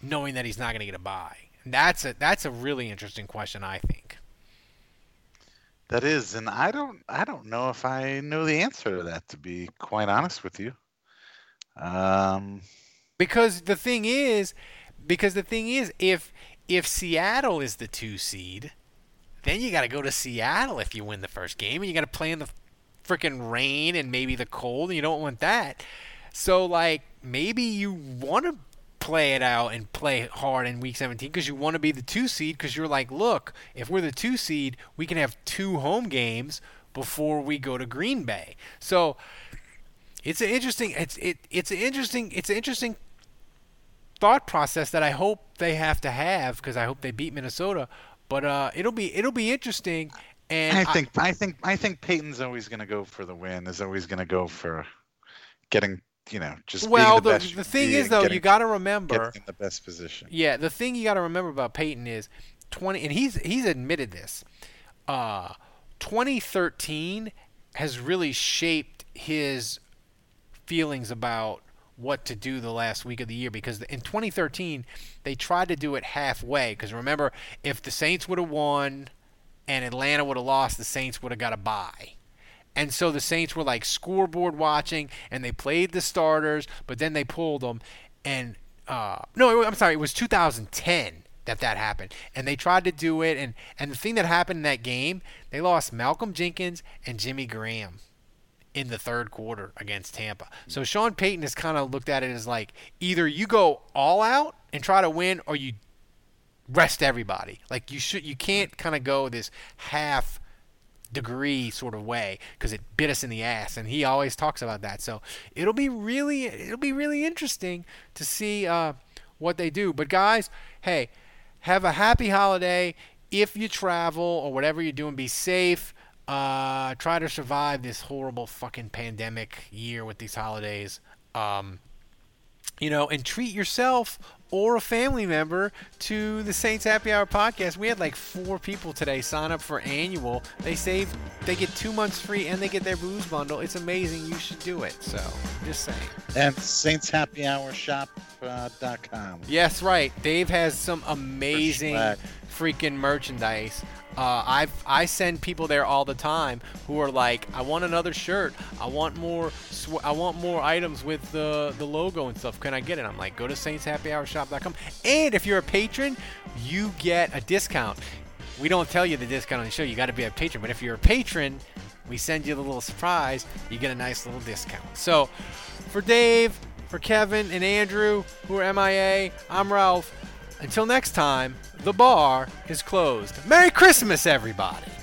B: knowing that he's not going to get a buy. That's a that's a really interesting question, I think.
D: That is, and I don't I don't know if I know the answer to that. To be quite honest with you. Um,
B: because the thing is, because the thing is, if if Seattle is the two seed, then you got to go to Seattle if you win the first game, and you got to play in the freaking rain and maybe the cold, you don't want that. So like maybe you want to play it out and play hard in week 17 because you want to be the two seed because you're like, look, if we're the two seed, we can have two home games before we go to Green Bay. So it's an interesting it's it it's an interesting it's an interesting thought process that I hope they have to have because I hope they beat Minnesota. But uh, it'll be it'll be interesting. And
D: I think I, I think I think Payton's always going to go for the win. Is always going to go for getting you know just
B: well.
D: the,
B: the, the thing is though,
D: getting,
B: you got to remember
D: in the best position.
B: Yeah, the thing you got to remember about Payton is twenty, and he's he's admitted this. Uh, 2013 has really shaped his feelings about what to do the last week of the year because in 2013 they tried to do it halfway because remember if the Saints would have won and Atlanta would have lost the Saints would have got a bye. And so the Saints were like scoreboard watching and they played the starters but then they pulled them and uh, no I'm sorry it was 2010 that that happened and they tried to do it and and the thing that happened in that game they lost Malcolm Jenkins and Jimmy Graham in the third quarter against Tampa. So Sean Payton has kind of looked at it as like either you go all out and try to win or you rest everybody. Like you should you can't kind of go this half degree sort of way because it bit us in the ass and he always talks about that. So it'll be really it'll be really interesting to see uh, what they do. But guys, hey, have a happy holiday. If you travel or whatever you're doing, be safe. Uh, try to survive this horrible fucking pandemic year with these holidays. Um, you know, and treat yourself or a family member to the Saints Happy Hour podcast. We had like four people today sign up for annual. They save, they get two months free and they get their booze bundle. It's amazing. You should do it. So, just saying.
D: And Saints Happy Hour Shop.com.
B: Uh, yes, right. Dave has some amazing freaking merchandise. Uh, I I send people there all the time who are like, I want another shirt. I want more. Sw- I want more items with the the logo and stuff. Can I get it? I'm like, go to saintshappyhourshop.com. And if you're a patron, you get a discount. We don't tell you the discount on the show. You got to be a patron. But if you're a patron, we send you the little surprise. You get a nice little discount. So, for Dave, for Kevin and Andrew, who are MIA, I'm Ralph. Until next time, the bar is closed. Merry Christmas, everybody!